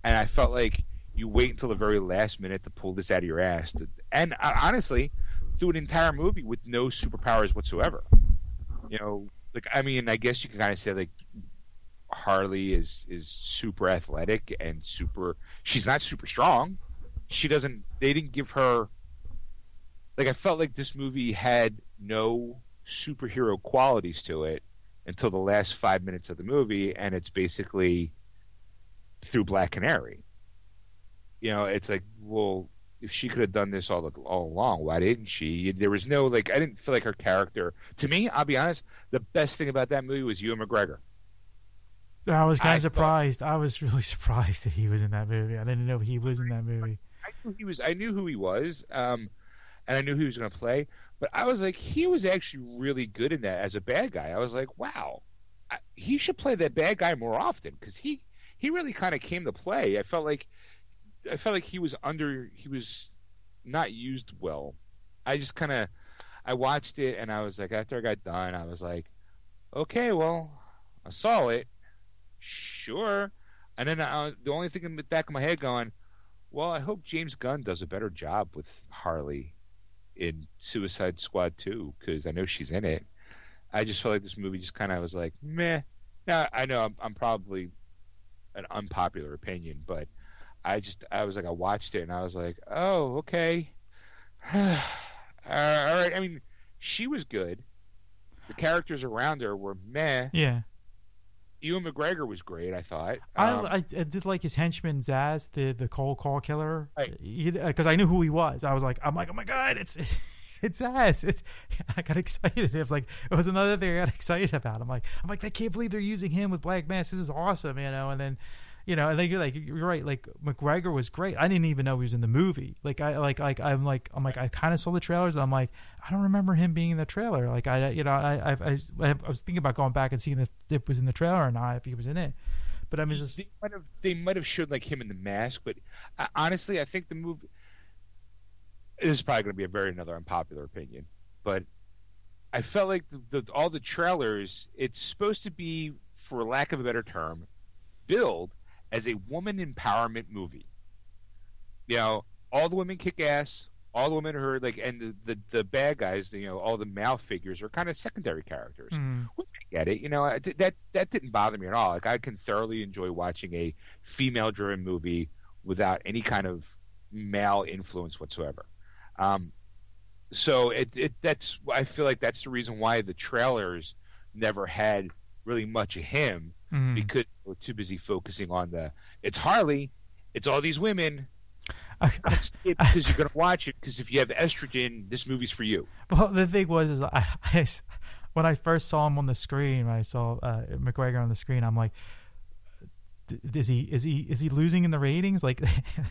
And I felt like you wait until the very last minute to pull this out of your ass. To, and uh, honestly, through an entire movie with no superpowers whatsoever. You know, like I mean, I guess you can kind of say like Harley is is super athletic and super. She's not super strong. She doesn't. They didn't give her. Like I felt like this movie had no superhero qualities to it until the last five minutes of the movie, and it's basically through Black Canary. You know, it's like, well, if she could have done this all all along, why didn't she? There was no like, I didn't feel like her character. To me, I'll be honest, the best thing about that movie was Ewan McGregor. I was kind I of surprised. I was really surprised that he was in that movie. I didn't know he was in that movie. I knew he was. I knew who he was, um, and I knew who he was going to play. But I was like, he was actually really good in that as a bad guy. I was like, wow, I, he should play that bad guy more often because he he really kind of came to play. I felt like I felt like he was under he was not used well. I just kind of I watched it and I was like, after I got done, I was like, okay, well, I saw it, sure. And then I, the only thing in the back of my head going, well, I hope James Gunn does a better job with Harley in Suicide Squad 2 because I know she's in it. I just felt like this movie just kind of was like meh. Now I know I'm, I'm probably an unpopular opinion, but I just I was like I watched it and I was like, oh okay, uh, all right. I mean, she was good. The characters around her were meh. Yeah. Ewan McGregor was great. I thought. Um, I, I, I did like his henchman Zsasz, the the cold call killer, because I knew who he was. I was like, I'm like, oh my god, it's it's Zsasz. It's I got excited. It was like it was another thing I got excited about. I'm like, I'm like, I can't believe they're using him with Black Mask. This is awesome, you know. And then, you know, and you're like, you're right. Like McGregor was great. I didn't even know he was in the movie. Like I like like I'm like I'm like I kind of saw the trailers. I'm like, I don't remember him being in the trailer. Like I you know I I I, I was thinking about going back and seeing if it was in the trailer or not if he was in it. But I mean, just they might have they might have showed like him in the mask, but uh, honestly, I think the movie. This is probably going to be a very another unpopular opinion, but I felt like the, the, all the trailers. It's supposed to be, for lack of a better term, billed as a woman empowerment movie. You know, all the women kick ass. All the women are like, and the, the the bad guys, you know, all the male figures are kind of secondary characters. mm, Which I get it. You know, I- that that didn't bother me at all. Like I can thoroughly enjoy watching a female-driven movie without any kind of male influence whatsoever. Um, so it, it that's I feel like that's the reason why the trailers never had really much of him mm. because we're too busy focusing on the it's Harley, it's all these women. I- It's it because you're gonna watch it because if you have estrogen, this movie's for you. Well, the thing was, is I, when I first saw him on the screen, when I saw uh, McGregor on the screen, I'm like, "D- is he is he is he losing in the ratings? Like,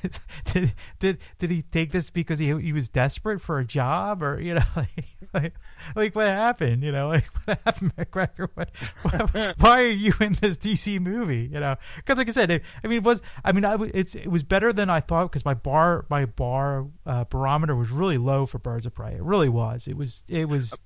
did did did he take this because he he was desperate for a job, or you know, like like, like what happened? You know, like what happened, McGregor? What, what, why are you in this DC movie? You know, because like I said, it, I mean, it was I mean, I, it's it was better than I thought because my bar my bar uh, barometer was really low for Birds of Prey. It really was. It was it was.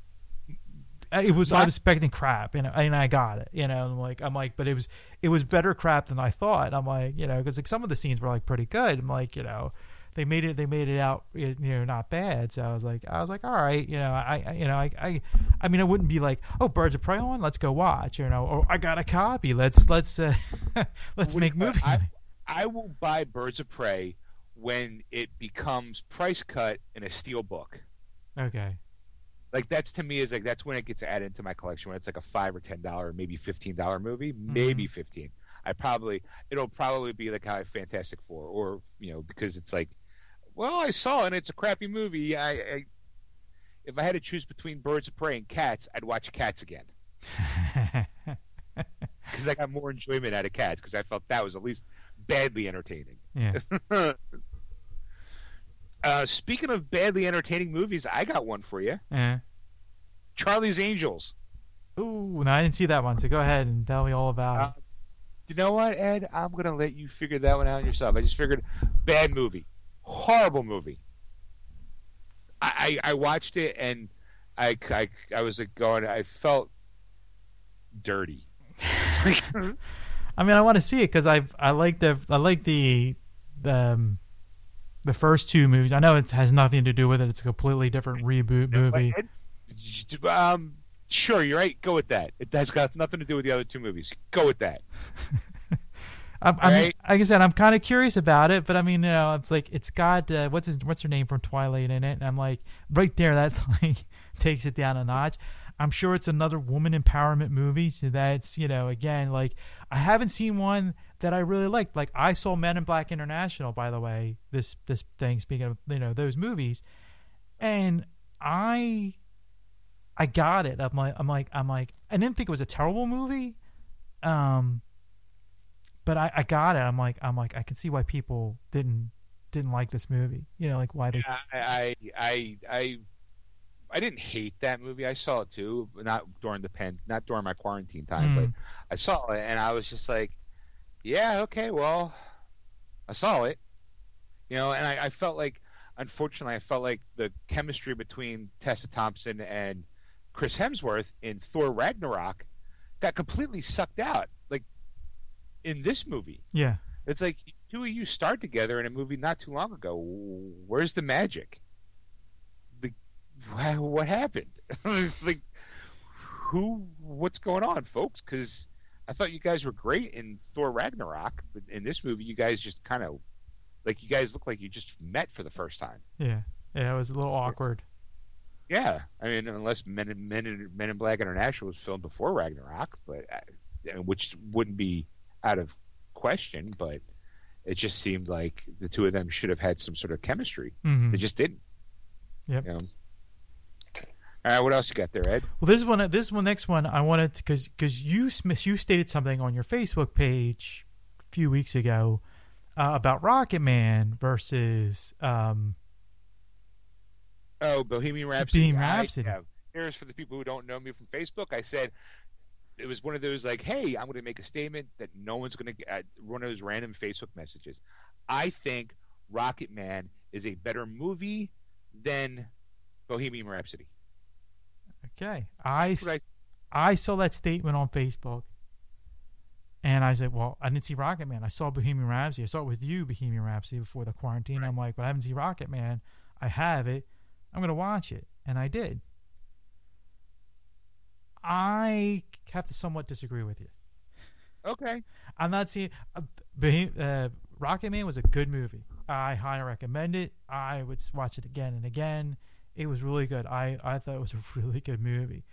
It was. I was expecting crap, you know, and I got it. You know, I'm like, I'm like, but it was, it was better crap than I thought. I'm like, you know, because like some of the scenes were like pretty good. I'm like, you know, they made it, they made it out, you know, not bad. So I was like, I was like, all right, you know, I, I you know, I, I, I mean, I wouldn't be like, oh, Birds of Prey on, let's go watch, you know, or I got a copy, let's, let's, uh, let's What- make movie. I. I will buy Birds of Prey when it becomes price cut in a steel book. Okay. Like that's to me is like that's when it gets added into my collection when it's like a five or ten dollar, maybe fifteen dollar movie, Mm-hmm. maybe fifteen. I probably it'll probably be like how Fantastic Four, or you know because it's like, well I saw it and it's a crappy movie. I, I if I had to choose between Birds of Prey and Cats, I'd watch Cats again because I got more enjoyment out of Cats because I felt that was at least badly entertaining. yeah. uh, speaking of badly entertaining movies, I got one for you. Yeah. Charlie's Angels. Ooh, no, I didn't see that one. So go ahead and tell me all about Uh, You know what, Ed? I'm gonna let you figure that one out yourself. I just figured, bad movie, horrible movie. I I, I watched it and I, I I was like going. I felt dirty. I mean, I want to see it because I I like the I like the the um, the first two movies. I know it has nothing to do with it. It's a completely different reboot movie. Um, sure, you're right. Go with that. It has got nothing to do with the other two movies. Go with that. I'm, I'm, Right. like I said, I'm kind of curious about it, but I mean, you know, it's like it's got uh, what's his what's her name from Twilight in it, and I'm like, right there, that's like takes it down a notch. I'm sure it's another woman empowerment movie. So that's you know again like I haven't seen one that I really liked. Like I saw Men in Black International, by the way. This this thing speaking of you know those movies, and I I got it. I'm like I'm like I'm like I didn't think it was a terrible movie, um, but I I got it. I'm like I'm like I can see why people didn't didn't like this movie. You know, like why they. Yeah, I I I I didn't hate that movie. I saw it too, not during the pen, not during my quarantine time, Mm. but I saw it and I was just like, yeah, okay, well, I saw it, you know, and I, I felt like, unfortunately, I felt like the chemistry between Tessa Thompson and Chris Hemsworth in Thor Ragnarok got completely sucked out, like in this movie. Yeah, It's like two of you start together in a movie not too long ago. Where's the magic? The wha- what happened? like who? What's going on, folks? Because I thought you guys were great in Thor Ragnarok, but in this movie, you guys just kind of like you guys look like you just met for the first time. yeah, yeah. It was a little awkward. Yeah, I mean, unless Men in, Men in, Men in Black International was filmed before Ragnarok, but uh, which wouldn't be out of question, but it just seemed like the two of them should have had some sort of chemistry. hmm They just didn't. Yep. You know? All right, what else you got there, Ed? Well, this one, this one, next one, I wanted because because you you stated something on your Facebook page a few weeks ago uh, about Rocket Man versus um, Oh, Bohemian Rhapsody. Bohemian I- Rhapsody. yeah. Here's for the people who don't know me from Facebook. I said it was one of those like, "Hey, I'm going to make a statement that no one's going to get." One of those random Facebook messages. I think Rocket Man is a better movie than Bohemian Rhapsody. Okay, I, what I saw that statement on Facebook, and I said, "Well, I didn't see Rocket Man. I saw Bohemian Rhapsody. I saw it with you, Bohemian Rhapsody, before the quarantine. I'm like, but I haven't seen Rocket Man. I have it. I'm gonna watch it, and I did. I have to somewhat disagree with you. Okay. I'm not seeing. Uh, Bohem- uh, Rocket Man was a good movie. I highly recommend it. I would watch it again and again. It was really good. I, I thought it was a really good movie.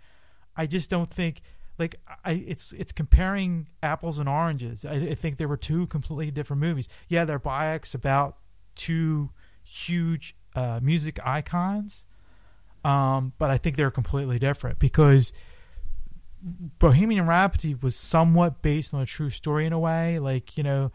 I just don't think like I it's it's comparing apples and oranges. I, I think there were two completely different movies. Yeah, they're biopics about two huge uh, music icons, um, but I think they're completely different because Bohemian Rhapsody was somewhat based on a true story in a way. Like, you know,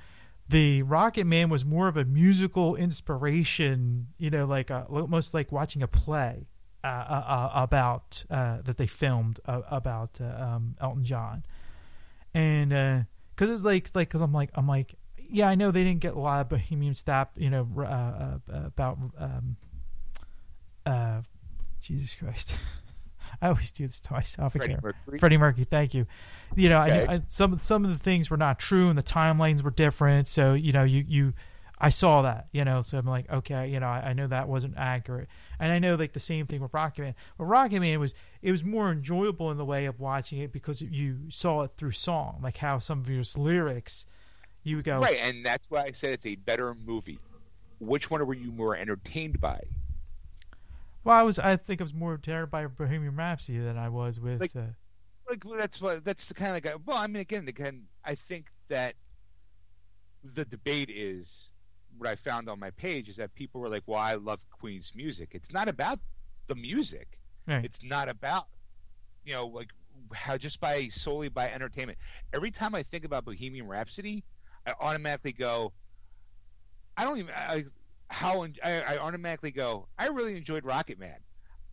the Rocket Man was more of a musical inspiration, you know, like a, almost like watching a play uh, uh, uh, about uh, that they filmed uh, about uh, um, Elton John. And because it's like, like, because I'm like, I'm like, yeah, I know they didn't get a lot of Bohemian stuff, you know, about, um, Jesus Christ. I always do this to myself. Freddie Mercury. Freddie Mercury. Thank you. You know, Okay. I, I, some some of the things were not true, and the timelines were different. So you know, you you, I saw that. You know, so I'm like, okay, you know, I, I know that wasn't accurate, and I know like the same thing with Rocket Man. But Rocket Man was it was more enjoyable in the way of watching it because you saw it through song, like how some of your lyrics, you would go, Right, and that's why I said it's a better movie. Which one were you more entertained by? Well, I was I think I was more entertained by Bohemian Rhapsody than I was with. Like- uh, like that's what that's the kind of guy. Well, I mean, again, again, I think that the debate is what I found on my page is that people were like, "Well, I love Queen's music." It's not about the music. right. It's not about you know like how just by solely by entertainment. Every time I think about Bohemian Rhapsody, I automatically go, I don't even I, how I, I automatically go. I really enjoyed Rocket Man.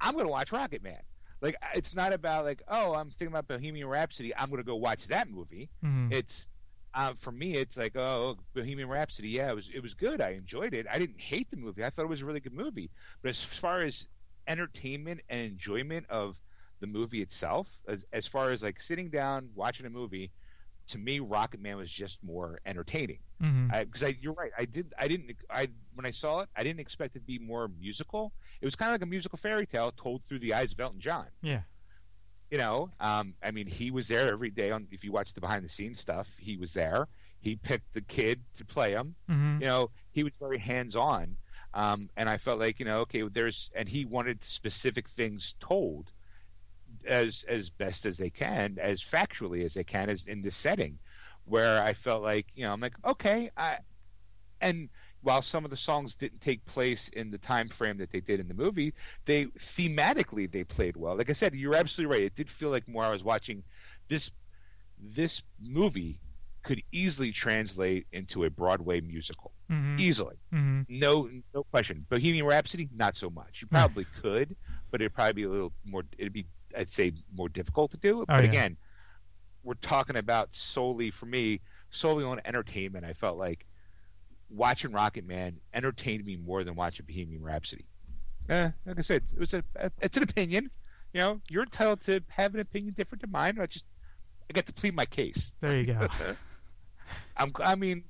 I'm gonna watch Rocket Man. Like it's not about like oh I'm thinking about Bohemian Rhapsody. I'm gonna go watch that movie. Mhm. It's uh, for me it's like oh Bohemian Rhapsody. Yeah, it was it was good. I enjoyed it. I didn't hate the movie. I thought it was a really good movie. But as far as entertainment and enjoyment of the movie itself, as as far as like sitting down watching a movie, to me Rocket Man was just more entertaining because I, you're right. I did. I didn't. I when I saw it, I didn't expect it to be more musical. It was kind of like a musical fairy tale told through the eyes of Elton John. yeah. You know, um, I mean, he was there every day. On if you watch the behind the scenes stuff, he was there. He picked the kid to play him. hmm You know, he was very hands on, um, and I felt like you know, okay, there's and he wanted specific things told as as best as they can, as factually as they can, as in this setting, where I felt like you know I'm like okay, I and while some of the songs didn't take place in the time frame that they did in the movie, they thematically they played well. Like I said, you're absolutely right. It did feel like more I was watching this this movie could easily translate into a Broadway musical. Mhm. Easily. Mhm. No no question. Bohemian Rhapsody, not so much. You probably could, but it'd probably be a little more it'd be I'd say more difficult to do. But Oh, yeah. again, we're talking about solely for me, solely on entertainment. I felt like watching Rocket Man entertained me more than watching Bohemian Rhapsody. Eh, like I said, it was a it's an opinion. You know, you're entitled to have an opinion different to mine. I just I get to plead my case. There you go. I'm I mean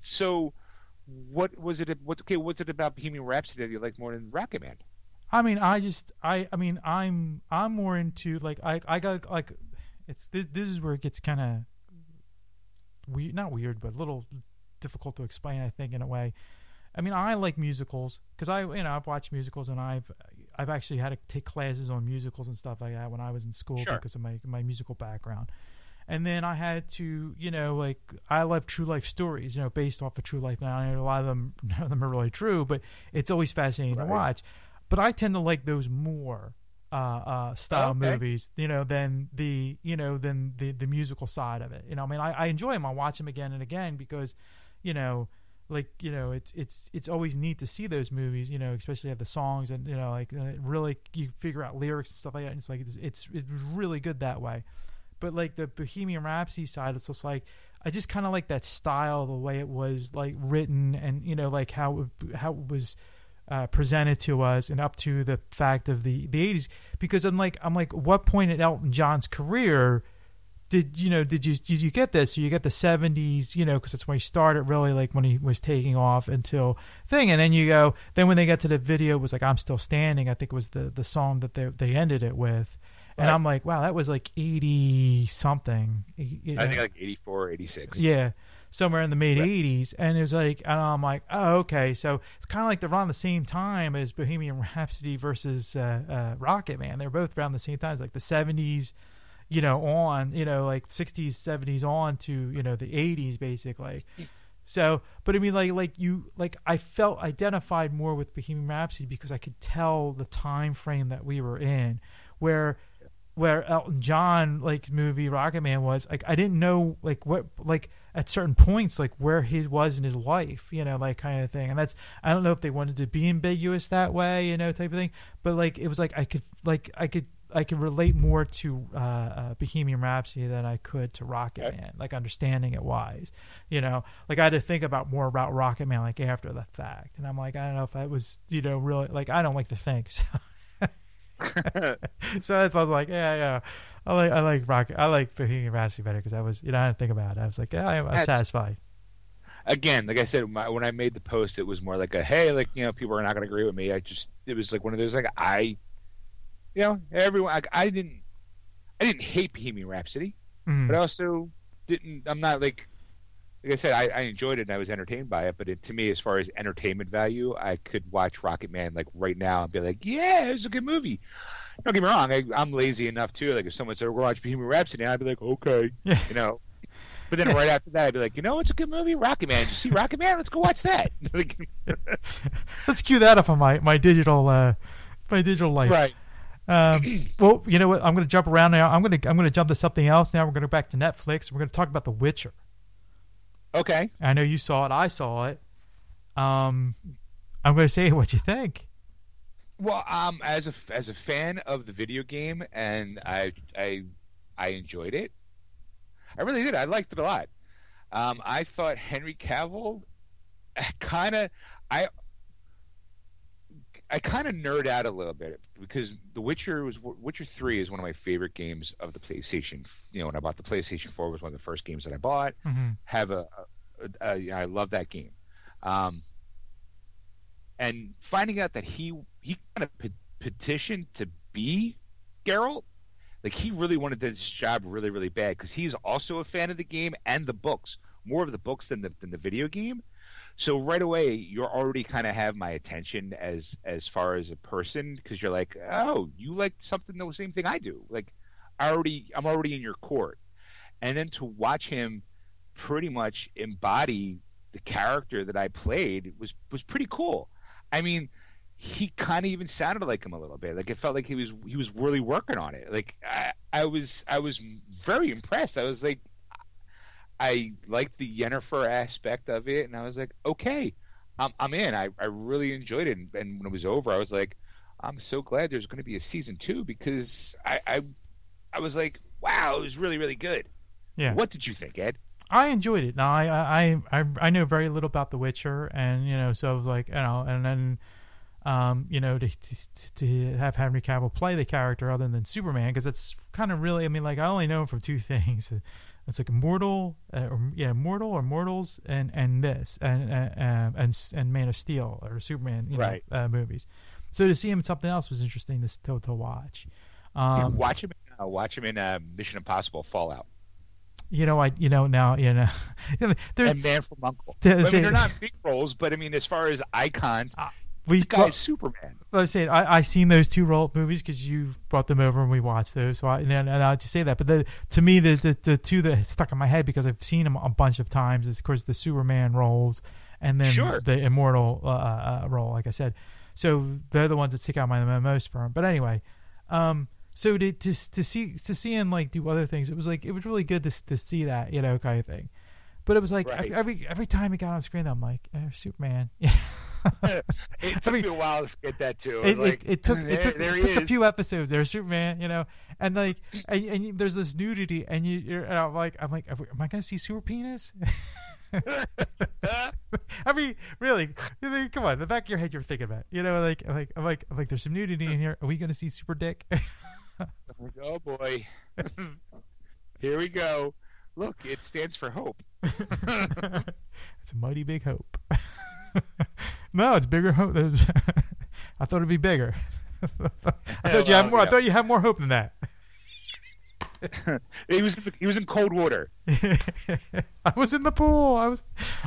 so what was it what okay what's it about Bohemian Rhapsody that you like more than Rocket Man? I mean, I just, I, I mean, I'm, I'm more into like, I, I got like, it's this, this is where it gets kind of weird, not weird, but a little difficult to explain. I think in a way. I mean, I like musicals because I, you know, I've watched musicals and I've, I've actually had to take classes on musicals and stuff like that when I was in school Sure. because of my my musical background. And then I had to, you know, like I love true life stories, you know, based off of true life. Now I know a lot of them, none of them are really true, but it's always fascinating Right. to watch. But I tend to like those more uh, uh, style Okay. movies, you know, than the, you know, than the the musical side of it. You know, I mean, I, I enjoy them. I watch them again and again because, you know, like you know, it's it's it's always neat to see those movies. You know, especially have the songs and you know, like and it really you figure out lyrics and stuff like that. And it's like it's it's, it's really good that way. But like the Bohemian Rhapsody side, it's just like I just kind of like that style, the way it was like written, and you know, like how it, how it was uh, presented to us, and up to the fact of the the eighties. Because I'm like I'm like, what point in Elton John's career did you know? Did you did you get this? So you get the seventies, you know, because that's when he started really like when he was taking off until thing, and then you go. Then when they got to the video, it was like I'm still standing. I think it was the the song that they they ended it with. And Right. I'm like, wow, that was like 80 something. I think like 84, 86. Yeah, somewhere in the mid Right. '80s, and it was like, and I'm like, oh, okay, so it's kind of like they're around the same time as Bohemian Rhapsody versus uh, uh, Rocket Man. They're both around the same time, it's like the '70s, you know, on, you know, like '60s, '70s on to you know the '80s, basically. So, but I mean, like, like you, like, I felt identified more with Bohemian Rhapsody because I could tell the time frame that we were in, where where Elton John like movie Rocket Man was like I didn't know like what like at certain points like where he was in his life you know like kind of thing and that's I don't know if they wanted to be ambiguous that way you know type of thing but like it was like I could like I could I could relate more to uh, uh, Bohemian Rhapsody than I could to Rocket Okay. Man like understanding it wise you know like I had to think about more about Rocket Man like after the fact and I'm like I don't know if that was you know really like I don't like to think so so that's why I was like, yeah, yeah. I like I like rock. I like Bohemian Rhapsody better because I was you know I didn't think about it. I was like, yeah, I'm, I'm That's- satisfied. Again, like I said, my, when I made the post, it was more like a hey, like you know, people are not going to agree with me. I just it was like one of those like I, you know, everyone. I, I didn't, I didn't hate Bohemian Rhapsody, Mm. but I also didn't. I'm not like. Like I said, I, I enjoyed it and I was entertained by it, but it, to me, as far as entertainment value, I could watch Rocket Man like right now and be like, "Yeah, it was a good movie." Don't get me wrong, I, I'm lazy enough too. Like if someone said, "We're gonna watch Bohemian Rhapsody," I'd be like, "Okay," you know. But then right after that, I'd be like, "You know, it's a good movie, Rocket Man. Did you see Rocket Man? Let's go watch that." Let's cue that up on my my digital uh my digital life. right. Um, well, you know what? I'm going to jump around now. I'm going to I'm going to jump to something else now. We're going to go back to Netflix. We're going to talk about The Witcher. Okay. I know you saw it. I saw it. Um, I'm going to say what you think. Well, um, as a as a fan of the video game, and I I I enjoyed it. I really did. I liked it a lot. Um, I thought Henry Cavill kind of I I kind of nerd out a little bit because The Witcher was Witcher Three is one of my favorite games of the PlayStation. You know, when I bought the PlayStation Four, it was one of the first games that I bought. hmm Have a, a, a I love that game. Um, and finding out that he he kind of pe- petitioned to be Geralt, like he really wanted this job really really bad because he's also a fan of the game and the books, more of the books than the than the video game. So right away, you're already kind of have my attention as as far as a person because you're like, oh, you like something the same thing I do. Like, I already I'm already in your court, and then to watch him pretty much embody the character that I played was was pretty cool. I mean, he kind of even sounded like him a little bit. Like it felt like he was he was really working on it. Like I, I was I was very impressed. I was like, I liked the Yennefer aspect of it, and I was like, okay, I'm I'm in. I I really enjoyed it, and, and when it was over, I was like, I'm so glad there's going to be a season two because I I I was like, wow, it was really really good. Yeah. What did you think, Ed? I enjoyed it. Now I I I I know very little about The Witcher, and you know, so I was like, you know, and then, um, you know, to to, to have Henry Cavill play the character other than Superman, because it's kind of really, I mean, like I only know him from two things. It's like Immortal, uh, or yeah, Mortal or Mortals, and and this, and uh, and and Man of Steel or Superman, you know, Right. uh, movies. So to see him in something else was interesting to to, to watch. Yeah, Um, watch him. Uh, watch him in uh, Mission Impossible Fallout you know, I you know now you know, there's and Man from Uncle. I mean, they're not big roles, but I mean, as far as icons, we this guy's Superman. I saying I I seen those two role movies because you brought them over and we watched those. So I and, and I just say that, but the to me the, the the two that stuck in my head because I've seen them a bunch of times is of course the Superman roles and then Sure. the Immortal uh, uh, role, like I said. So they're the ones that stick out my most for him. But anyway, um, so to to to see to see him like do other things, it was like it was really good to to see that you know kind of thing. But it was like Right. every every time he got on screen, I'm like eh, Superman. It took mean- me a while to forget that too. I was it, like, it, it took it took, there it took a few episodes. There's Superman, you know, and like and, and there's this nudity, and you you're, and I'm like I'm like am I gonna see super penis? I mean, really, come on, in the back of your head, you're thinking about, it. you know, like like I'm like I'm like there's some nudity in here. Are we gonna see super dick? Oh boy, here we go. Look, it stands for hope. it's a mighty big hope. no, it's bigger hope. I thought it'd be bigger. I thought you had more. I thought you had more hope than that. He was in he was in cold water. I was in the pool. I was,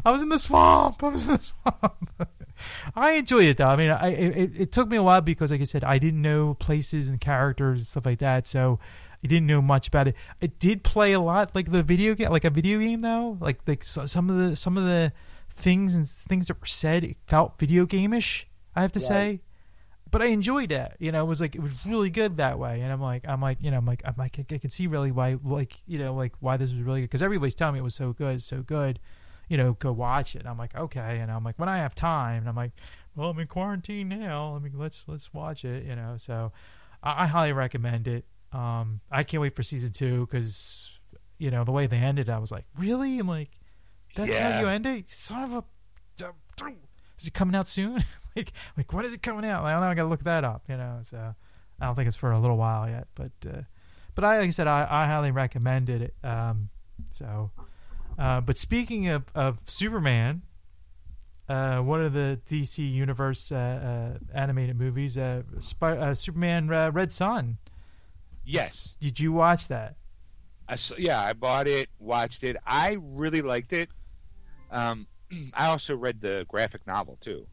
I was in the swamp. I was in the swamp. I enjoyed it though. I mean, I it, it took me a while because, like I said, I didn't know places and characters and stuff like that, so I didn't know much about it. I did play a lot like the video game, like a video game though. Like like so, some of the some of the things and things that were said it felt video game-ish. I have to Right. say. But I enjoyed it. You know, it was like it was really good that way. And I'm like, I'm like, you know, I'm like, I'm like, I can see really why, like, you know, like why this was really good because everybody's telling me it was so good, so good. You know, go watch it. And I'm like, okay. And I'm like, when I have time, and I'm like, well, I'm in quarantine now. I mean, let's let's watch it. You know, so I, I highly recommend it. Um, I can't wait for season two because you know the way they ended, I was like, really? I'm like, that's how you end it, son of a. Is it coming out soon? like, like when is it coming out? Like, I don't know. I gotta look that up. You know, so I don't think it's for a little while yet. But, uh, but I, like I said, I, I highly recommended it. Um, so, uh, but speaking of, of Superman, uh, one of the DC Universe uh, uh, animated movies, uh, Spy- uh, Superman uh, Red Sun. Yes. Did you watch that? I s yeah, I bought it, watched it. I really liked it. Um, I also read the graphic novel too,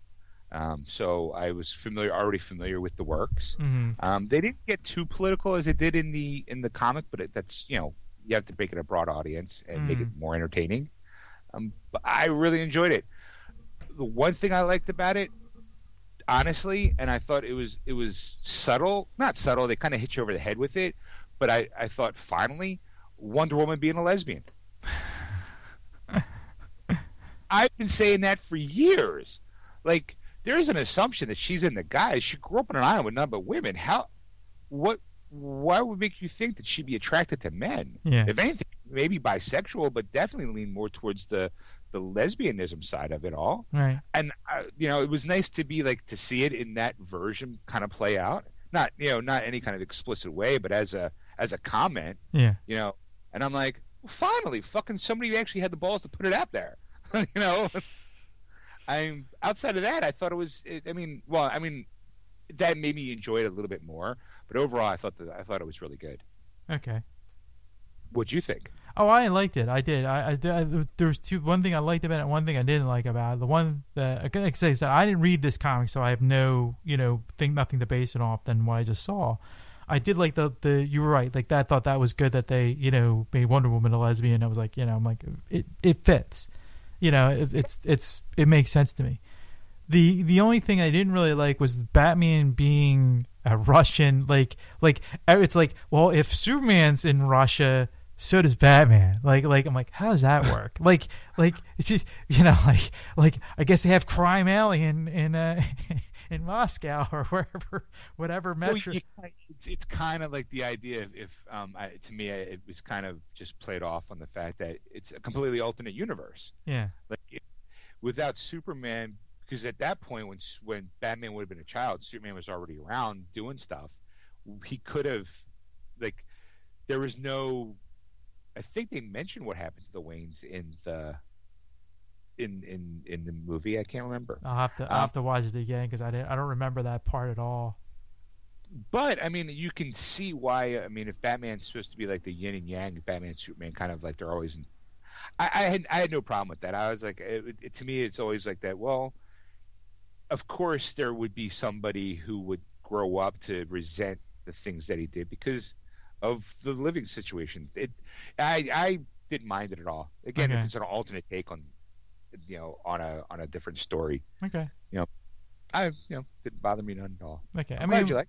um, so I was familiar, already familiar with the works. Mm-hmm. Um, they didn't get too political as they did in the in the comic, but it, that's you know you have to make it a broad audience and make it more entertaining. Um, but I really enjoyed it. The one thing I liked about it, honestly, and I thought it was it was subtle, not subtle. They kind of hit you over the head with it, but I I thought finally Wonder Woman being a lesbian. I've been saying that for years. Like there's an assumption that she's in the guys. She grew up on an island with none but women. How? What? Why would make you think that she'd be attracted to men? Yeah. If anything, maybe bisexual, but definitely lean more towards the the lesbianism side of it all. Right. And uh, you know, it was nice to be like to see it in that version kind of play out. Not you know, not any kind of explicit way, but as a as a comment, Yeah. you know. And I'm like, finally, fucking somebody actually had the balls to put it out there, you know. I'm outside of that. I thought it was. It, I mean, well, I mean, that made me enjoy it a little bit more. But overall, I thought that I thought it was really good. Okay. What'd you think? Oh, I liked it. I did. I, I, I there was two. One thing I liked about it. One thing I didn't like about it. The one that I can say is that I didn't read this comic, so I have no, you know, think nothing to base it off than what I just saw. I did like the the. You were right. Like that. I thought that was good that they, you know, made Wonder Woman a lesbian. I was like, you know, I'm like, it it fits. You know, it, it's it's it makes sense to me. The the only thing I didn't really like was Batman being a Russian. Like like it's like, well, if Superman's in Russia so does Batman. Like, like I'm like, how does that work? like, like it's just you know, like, like I guess they have crime alley in in uh, in Moscow or wherever, whatever metro. Well, you, it's, it's kind of like the idea. If um, I, to me, it was kind of just played off on the fact that it's a completely alternate universe. Yeah. Like without Superman, because at that point, when when Batman would have been a child, Superman was already around doing stuff. He could have, like, there was no I think they mentioned what happened to the Waynes in the in in in the movie. I can't remember. I'll have to I'll um, have to watch it again because I didn't I don't remember that part at all. But I mean, you can see why. I mean, if Batman's supposed to be like the yin and yang, Batman, Superman, kind of like they're always. In, I, I had I had no problem with that. I was like, it, it, to me, it's always like that. Well, of course, there would be somebody who would grow up to resent the things that he did because of the living situation. It, I, I didn't mind it at all. Again, okay. it's an alternate take on, you know, on a on a different story. Okay. You know, I you know didn't bother me none at all. Okay, I'm I mean, it.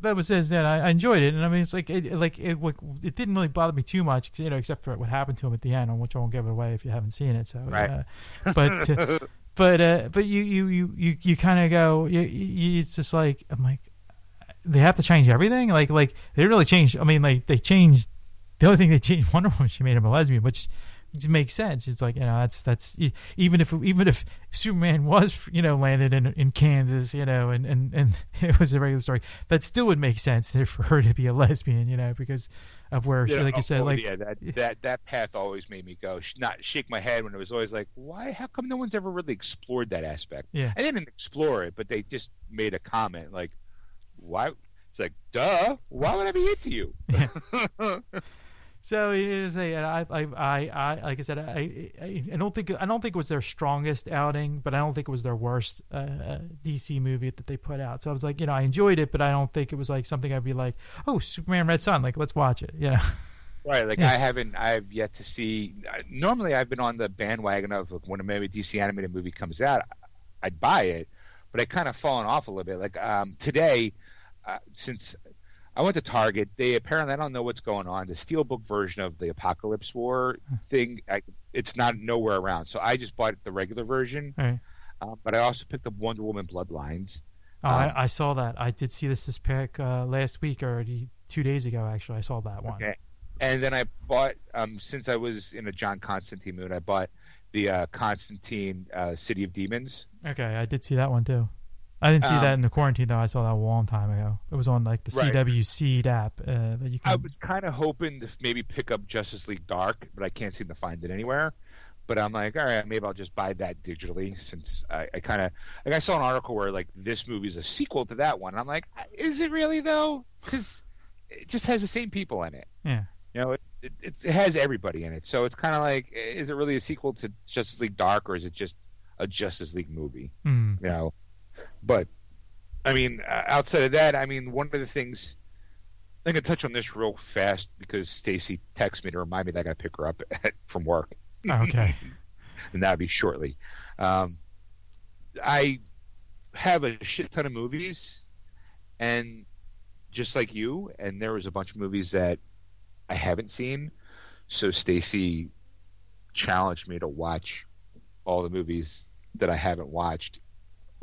that was it. That I, I enjoyed it, and I mean, it's like it, like it, it didn't really bother me too much, you know, except for what happened to him at the end, on which I won't give it away if you haven't seen it. So, right. Uh, but uh, but uh, but you you you you, you kind of go, you, you, it's just like I'm like, they have to change everything. Like like they really changed I mean, like they changed. The only thing they changed Wonder Woman, she made him a lesbian, which makes sense. It's like you know that's that's even if even if Superman was you know landed in in Kansas, you know, and and and it was a regular story, that still would make sense for her to be a lesbian, you know, because of where yeah, she, like you oh, said, oh, like yeah, that that that path always made me go not shake my head when it was always like, why? How come no one's ever really explored that aspect? Yeah, I didn't explore it, but they just made a comment like, why? It's like, duh. Why would I be into you? so it is a. I, I, I, I, like I said, I, I, I, don't think I don't think it was their strongest outing, but I don't think it was their worst uh, uh DC movie that they put out. So I was like, you know, I enjoyed it, but I don't think it was like something I'd be like, oh, Superman Red Sun, like let's watch it. You know. Right, like yeah. I haven't, I've yet to see. Normally, I've been on the bandwagon of when a maybe DC animated movie comes out, I'd buy it, but I kind of fallen off a little bit. Like um, today, uh, since I went to Target, they apparently I don't know what's going on. The steelbook version of the Apokolips War thing, I, it's not nowhere around. So I just bought the regular version. Right. Um, but I also picked up Wonder Woman Bloodlines. Oh, um, I, I, saw that. I did see this this pick uh, last week or two days ago. Actually, I saw that one. Okay. And then I bought, um, since I was in a John Constantine mood, I bought the uh, Constantine uh, City of Demons. Okay, I did see that one too. I didn't see um, that in the quarantine though. I saw that a long time ago. It was on like the right. CW Seed app uh, that you can. I was kind of hoping to maybe pick up Justice League Dark, but I can't seem to find it anywhere. But I'm like, all right, maybe I'll just buy that digitally since I, I kind of like I saw an article where like this movie is a sequel to that one. And I'm like, is it really though? Because it just has the same people in it. Yeah. You know, it, it, it has everybody in it, so it's kind of like, is it really a sequel to Justice League Dark, or is it just a Justice League movie? Mm. You know, but I mean, uh, outside of that, I mean, one of the things I'm gonna touch on this real fast because Stacy texted me to remind me that I gotta pick her up at, from work. Okay. and that'll be shortly. Um, I have a shit ton of movies, and just like you, and there was a bunch of movies that I haven't seen. So Stacy challenged me to watch all the movies that I haven't watched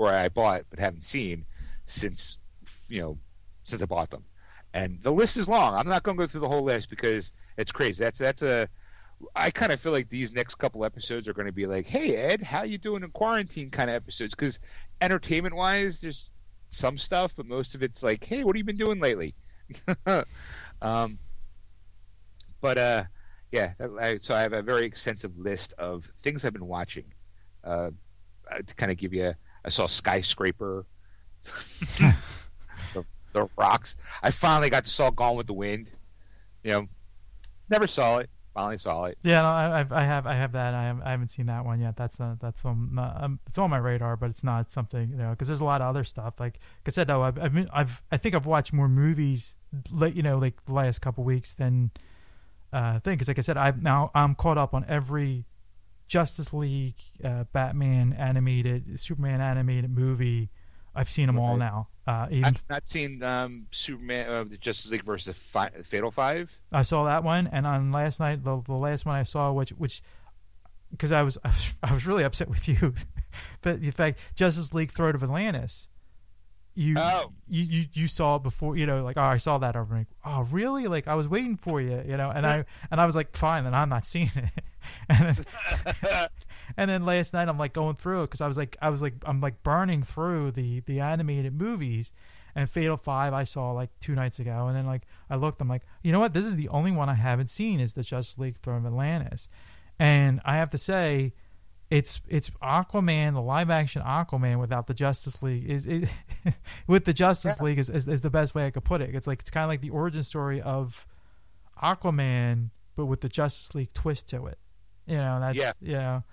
or I bought but haven't seen since you know since I bought them. And the list is long. I'm not going to go through the whole list because it's crazy. That's that's a I kind of feel like these next couple episodes are going to be like, "Hey Ed, how you doing in quarantine?" kind of episodes because entertainment wise, there's some stuff, but most of it's like, "Hey, what have you been doing lately?" um, but uh, yeah, so I have a very extensive list of things I've been watching uh, to kind of give you. A, I saw Skyscraper, the, the, Rocks. I finally got to saw Gone with the Wind. You know, never saw it. finally saw it. Yeah, no, I, I've- I have, that. I, have, I haven't seen that one yet. That's uh, that's on, not, um, it's on my radar, but it's not something you know because there's a lot of other stuff. Like, like I said, though, I've, I've, been, I've, I think I've watched more movies, like you know, like the last couple weeks than uh thing. Because like I said, I've now I'm caught up on every Justice League, uh, Batman animated, Superman animated movie. I've seen them all now. Uh, even I've not seen um, Superman, uh, the Justice League versus Fi- Fatal Five. I saw that one, and on last night, the, the last one I saw, which which because I was I was really upset with you, but in fact, Justice League Throne of Atlantis, you Oh. you, you you saw it before, you know, like oh I saw that over, like oh really, like I was waiting for you, you know, and I and I was like fine, then I'm not seeing it, and then, and then last night I'm like going through it because I was like I was like I'm like burning through the the animated movies. And Fatal Five I saw like two nights ago, and then like I looked, I'm like, you know what? This is the only one I haven't seen is the Justice League of Atlantis, and I have to say, it's it's Aquaman, the live action Aquaman without the Justice League is it, with the Justice Yeah. League is, is is the best way I could put it. It's like it's kind of like the origin story of Aquaman, but with the Justice League twist to it. You know, that's Yeah. you know.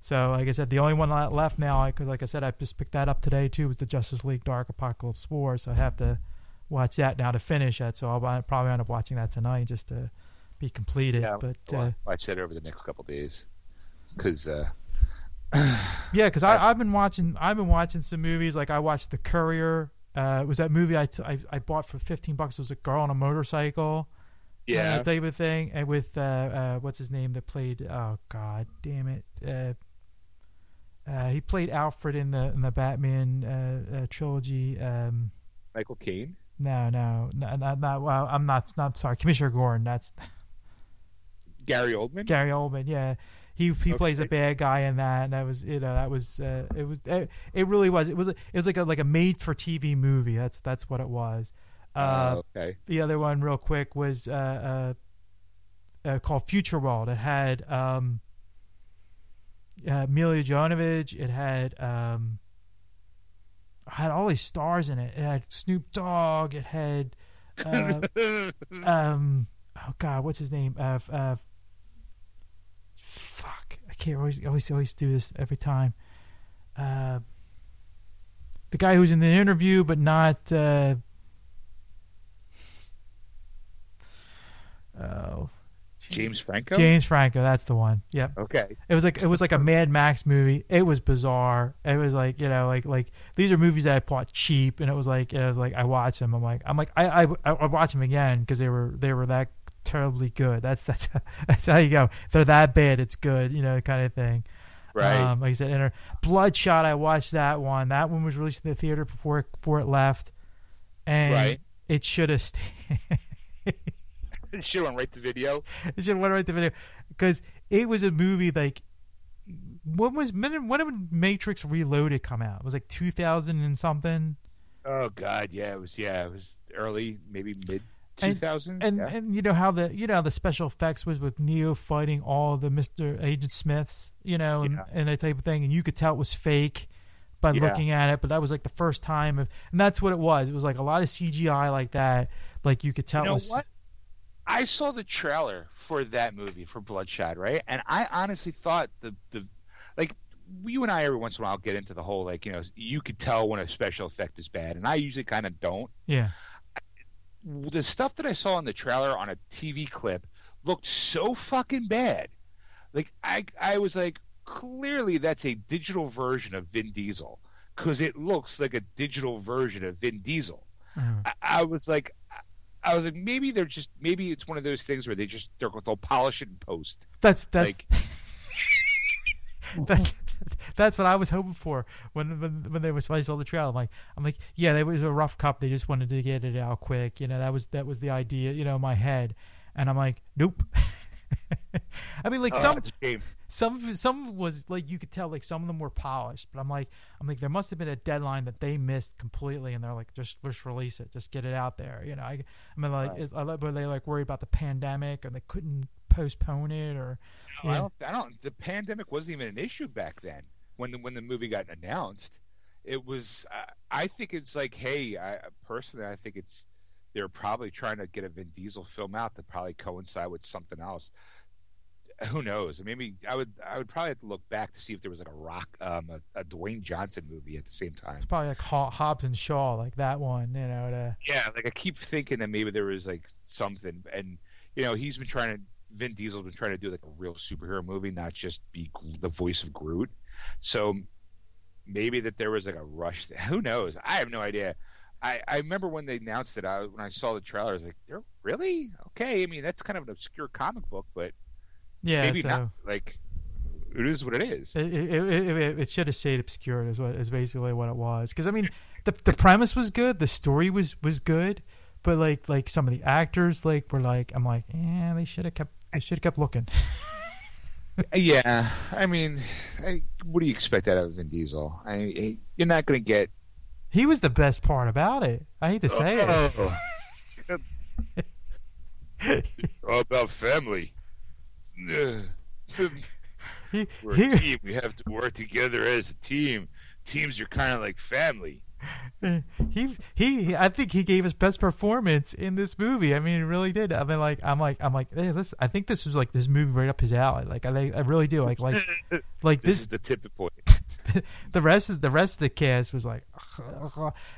So, like I said, the only one left now, because like I said, I just picked that up today too, was the Justice League Dark Apokolips War. So I have to watch that now to finish it. So I'll probably end up watching that tonight just to be completed. Yeah, but uh, watch that over the next couple days because uh, yeah, because I've been watching I've been watching some movies. Like I watched The Courier. Uh, it was that movie I, t- I I bought for fifteen bucks. It was a girl on a motorcycle. yeah, uh, type of thing, and with uh, uh, what's his name that played? Oh God, damn it! Uh, uh, he played Alfred in the in the Batman uh, uh, trilogy. Um, Michael Caine. no, no, no, not, not well. I'm not. Not sorry, Commissioner Gordon. That's Gary Oldman. Gary Oldman. Yeah, he he plays a bad guy in that, and that was you know that was uh, it was it, it really was it was it was like a like a made for TV movie. That's that's what it was. Uh, oh, okay. the other one real quick was uh, uh, uh, called Future World. It had um, uh, Milla Jovovich. It had um, it had all these stars in it. It had Snoop Dogg. It had uh, um, oh god, what's his name? Uh, uh, can't always always always do this every time. Uh, the guy who's in the interview, but not. Uh, oh, James Franco. James Franco. That's the one. Yep. Okay. It was like it was like a Mad Max movie. It was bizarre. It was like you know like like these are movies that I bought cheap, and it was like it was like I watch them. I'm like I'm like I I I, I watch them again because they were they were that terribly good. That's that's that's how you go. They're that bad. It's good. You know kind of thing. Right. Um, like I said, Inter- Bloodshot. I watched that one. That one was released in the theater before before it left, and Right. it should have stayed. she went right to video. It should have went right to video because it was a movie like when was when when did Matrix Reloaded come out? It was like two thousand and something. Oh God, yeah, it was. Yeah, it was early, maybe mid two And- yeah. and you know how the you know how the special effects was with Neo fighting all the Mister Agent Smiths, you know, and, Yeah. and that type of thing, and you could tell it was fake by Yeah. looking at it. But that was like the first time, of, and that's what it was. It was like a lot of CGI like that. Like you could tell. you it know was, what? I saw the trailer for that movie for Bloodshot, right? And I honestly thought the the like you and I every once in a while get into the whole like you know you could tell when a special effect is bad, and I usually kind of don't. Yeah, The stuff that I saw in the trailer on a TV clip looked so fucking bad. Like I I was like clearly that's a digital version of Vin Diesel because it looks like a digital version of Vin Diesel. Mhm. I, I was like, I was like, maybe they're just, maybe it's one of those things where they just they're, they'll polish it and post. That's that's Like- that, that's what I was hoping for when when when they was when I saw the trailer. I'm like I'm like yeah, it was a rough cup. They just wanted to get it out quick. You know that was that was the idea. You know in my head, and I'm like nope. I mean like Oh, some it's a shame. some of some was like you could tell like some of them were polished, but I'm like I'm like there must have been a deadline that they missed completely, and they're like just just release it, just get it out there. You know I, I mean like Right. is, I were they like worried about the pandemic and they couldn't postpone it or No, I don't, I don't. The pandemic wasn't even an issue back then when the when the movie got announced. It was. Uh, I think it's like, hey, I personally, I think it's they're probably trying to get a Vin Diesel film out to probably coincide with something else. who knows? Maybe I would I would probably have to look back to see if there was like a rock um a, a Dwayne Johnson movie at the same time. It's probably like Hobbs and Shaw, like that one, you know. To... Yeah, like I keep thinking that maybe there was like something, and you know he's been trying to. Vin Diesel's been trying to do like a real superhero movie, not just be the voice of Groot. So maybe that there was like a rush. Who knows? I have no idea. I, I remember when they announced it. I when I saw the trailer, I was like, "They're really okay." I mean, that's kind of an obscure comic book, but yeah, maybe so not. Like, it is what it is. It, it, it, it should have stayed obscure. Is what is basically what it was. Because I mean, the the premise was good, the story was was good, but like like some of the actors like were like, I'm like, yeah, they should have kept they should have kept looking. yeah, I mean, I, what do you expect out of Vin Diesel? I, you're not going to get he was the best part about it. I hate to say oh. it. All about family. We're he, a team. We have to work together as a team. Teams are kind of like family. He he. I think he gave his best performance in this movie. I mean, he really did. I mean, like I'm like I'm like, hey, listen. I think this was like this movie right up his alley. Like I I really do. Like like like this, this is the tipping point. the rest of the rest of the cast was like,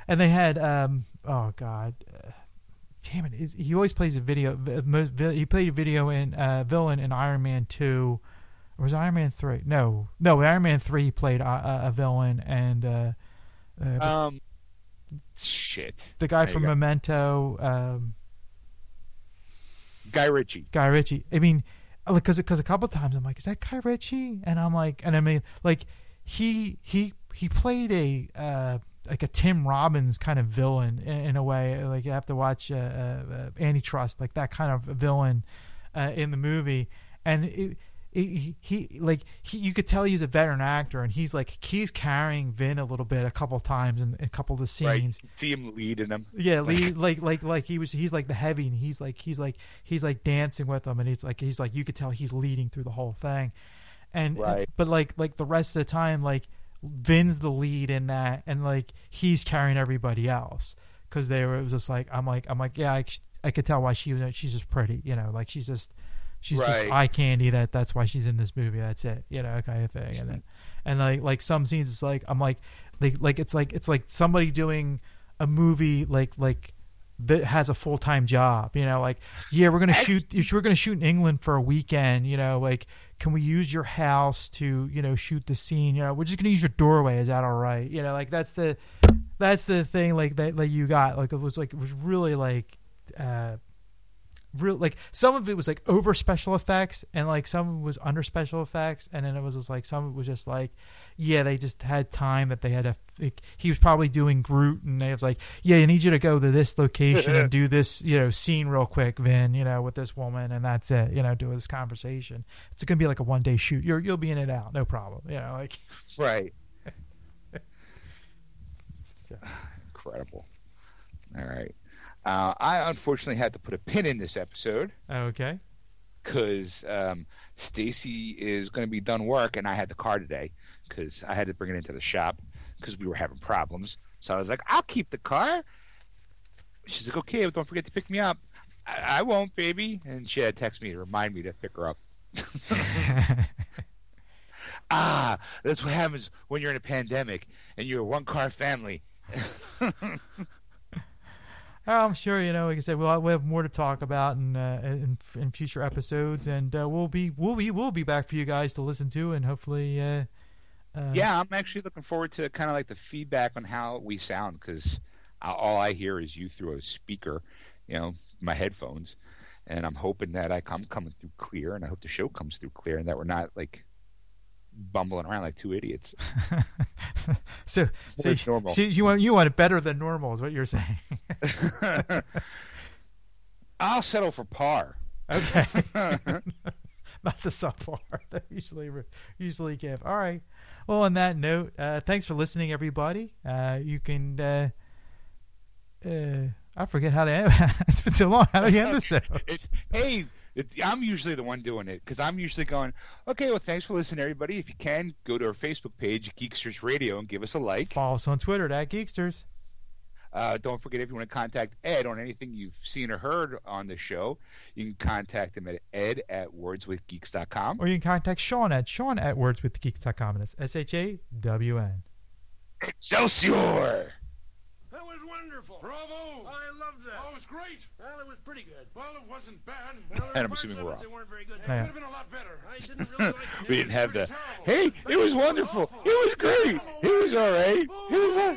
and they had um oh god, uh, damn it, he always plays a video. He played a video in uh, villain in Iron Man two, or was Iron Man three? No, no, Iron Man three he played a, a villain and uh, uh, um shit the guy from Memento. Um, Guy Ritchie. Guy Ritchie. I mean, because because a couple times I'm like, is that Guy Ritchie? And I'm like, and I mean, like he he he played a uh, like a Tim Robbins kind of villain in, in a way. Like you have to watch uh, uh, Antitrust, like that kind of villain uh, in the movie, and it, it, he like he, you could tell he's a veteran actor, and he's like he's carrying Vin a little bit a couple times in, in a couple of the scenes. Right. See him leading him. Yeah, lead, like like like he was. He's like the heavy, and he's like he's like he's like dancing with him, and he's like he's like you could tell he's leading through the whole thing and right. but like like the rest of the time like Vin's the lead in that and like he's carrying everybody else because they were it was just like I'm like I'm like yeah I, I could tell why she was she's just pretty you know like she's just she's right. just eye candy that that's why she's in this movie that's it you know kind of thing and then and like like some scenes it's like I'm like like like it's like it's like somebody doing a movie like like that has a full time job. You know, like yeah, we're gonna shoot. We're gonna shoot in England for a weekend. You know, like can we use your house to you know shoot the scene? You know, we're just gonna use your doorway. Is that all right? You know, like that's the that's the thing like that like you got like it was like it was really like uh real like some of it was like over special effects and like some of it was under special effects and then it was just like some of it was just like yeah they just had time that they had to like, he was probably doing groot and they was like yeah i need you to go to this location and do this you know scene real quick vin you know with this woman and that's it you know do this conversation. It's gonna be like a one day shoot. You're you'll be in and out no problem you know like right. So. incredible. All right uh, I unfortunately had to put a pin in this episode. Okay. Because um, Stacy is going to be done work, and I had the car today because I had to bring it into the shop because we were having problems. So I was like, "I'll keep the car." She's like, "Okay, but don't forget to pick me up." I, I won't, baby. And she had to text me to remind me to pick her up. ah, that's what happens when you're in a pandemic and you're a one car family. Oh, I'm sure you know. Like I said, we'll, we'll have more to talk about in uh, in, in, future episodes, and uh, we'll be we'll be we'll be back for you guys to listen to, and hopefully. Uh, uh yeah, I'm actually looking forward to kind of like the feedback on how we sound because all I hear is you through a speaker, you know, my headphones, and I'm hoping that I come coming through clear, and I hope the show comes through clear, and that we're not like bumbling around like two idiots. so, so, you, so you want you want it better than normal, is what you're saying? I'll settle for par. Okay. Not the subpar that usually usually give. All right. Well, on that note, uh, thanks for listening, everybody. Uh, you can. Uh, uh I forget how to end. it's been so long. How do you end this? Hey, it's, I'm usually the one doing it because I'm usually going, okay, well, thanks for listening, everybody. If you can, go to our Facebook page, Geeksters Radio, and give us a like. Follow us on Twitter at Geeksters. Uh, don't forget if you want to contact Ed on anything you've seen or heard on the show, you can contact him at ed at wordswithgeeks.com. Or you can contact Sean at Sean at wordswithgeeks.com. And it's S H A W N. Excelsior! That was wonderful. Bravo! I loved that. Oh, it was great. Well, it was pretty good. Well, it wasn't bad. Well, And I'm assuming we're it off. that weren't very good. It could have been a lot better. I didn't really like it. we didn't have the. Terrible. Hey, it was wonderful. It was great. It was all right. It was. Uh,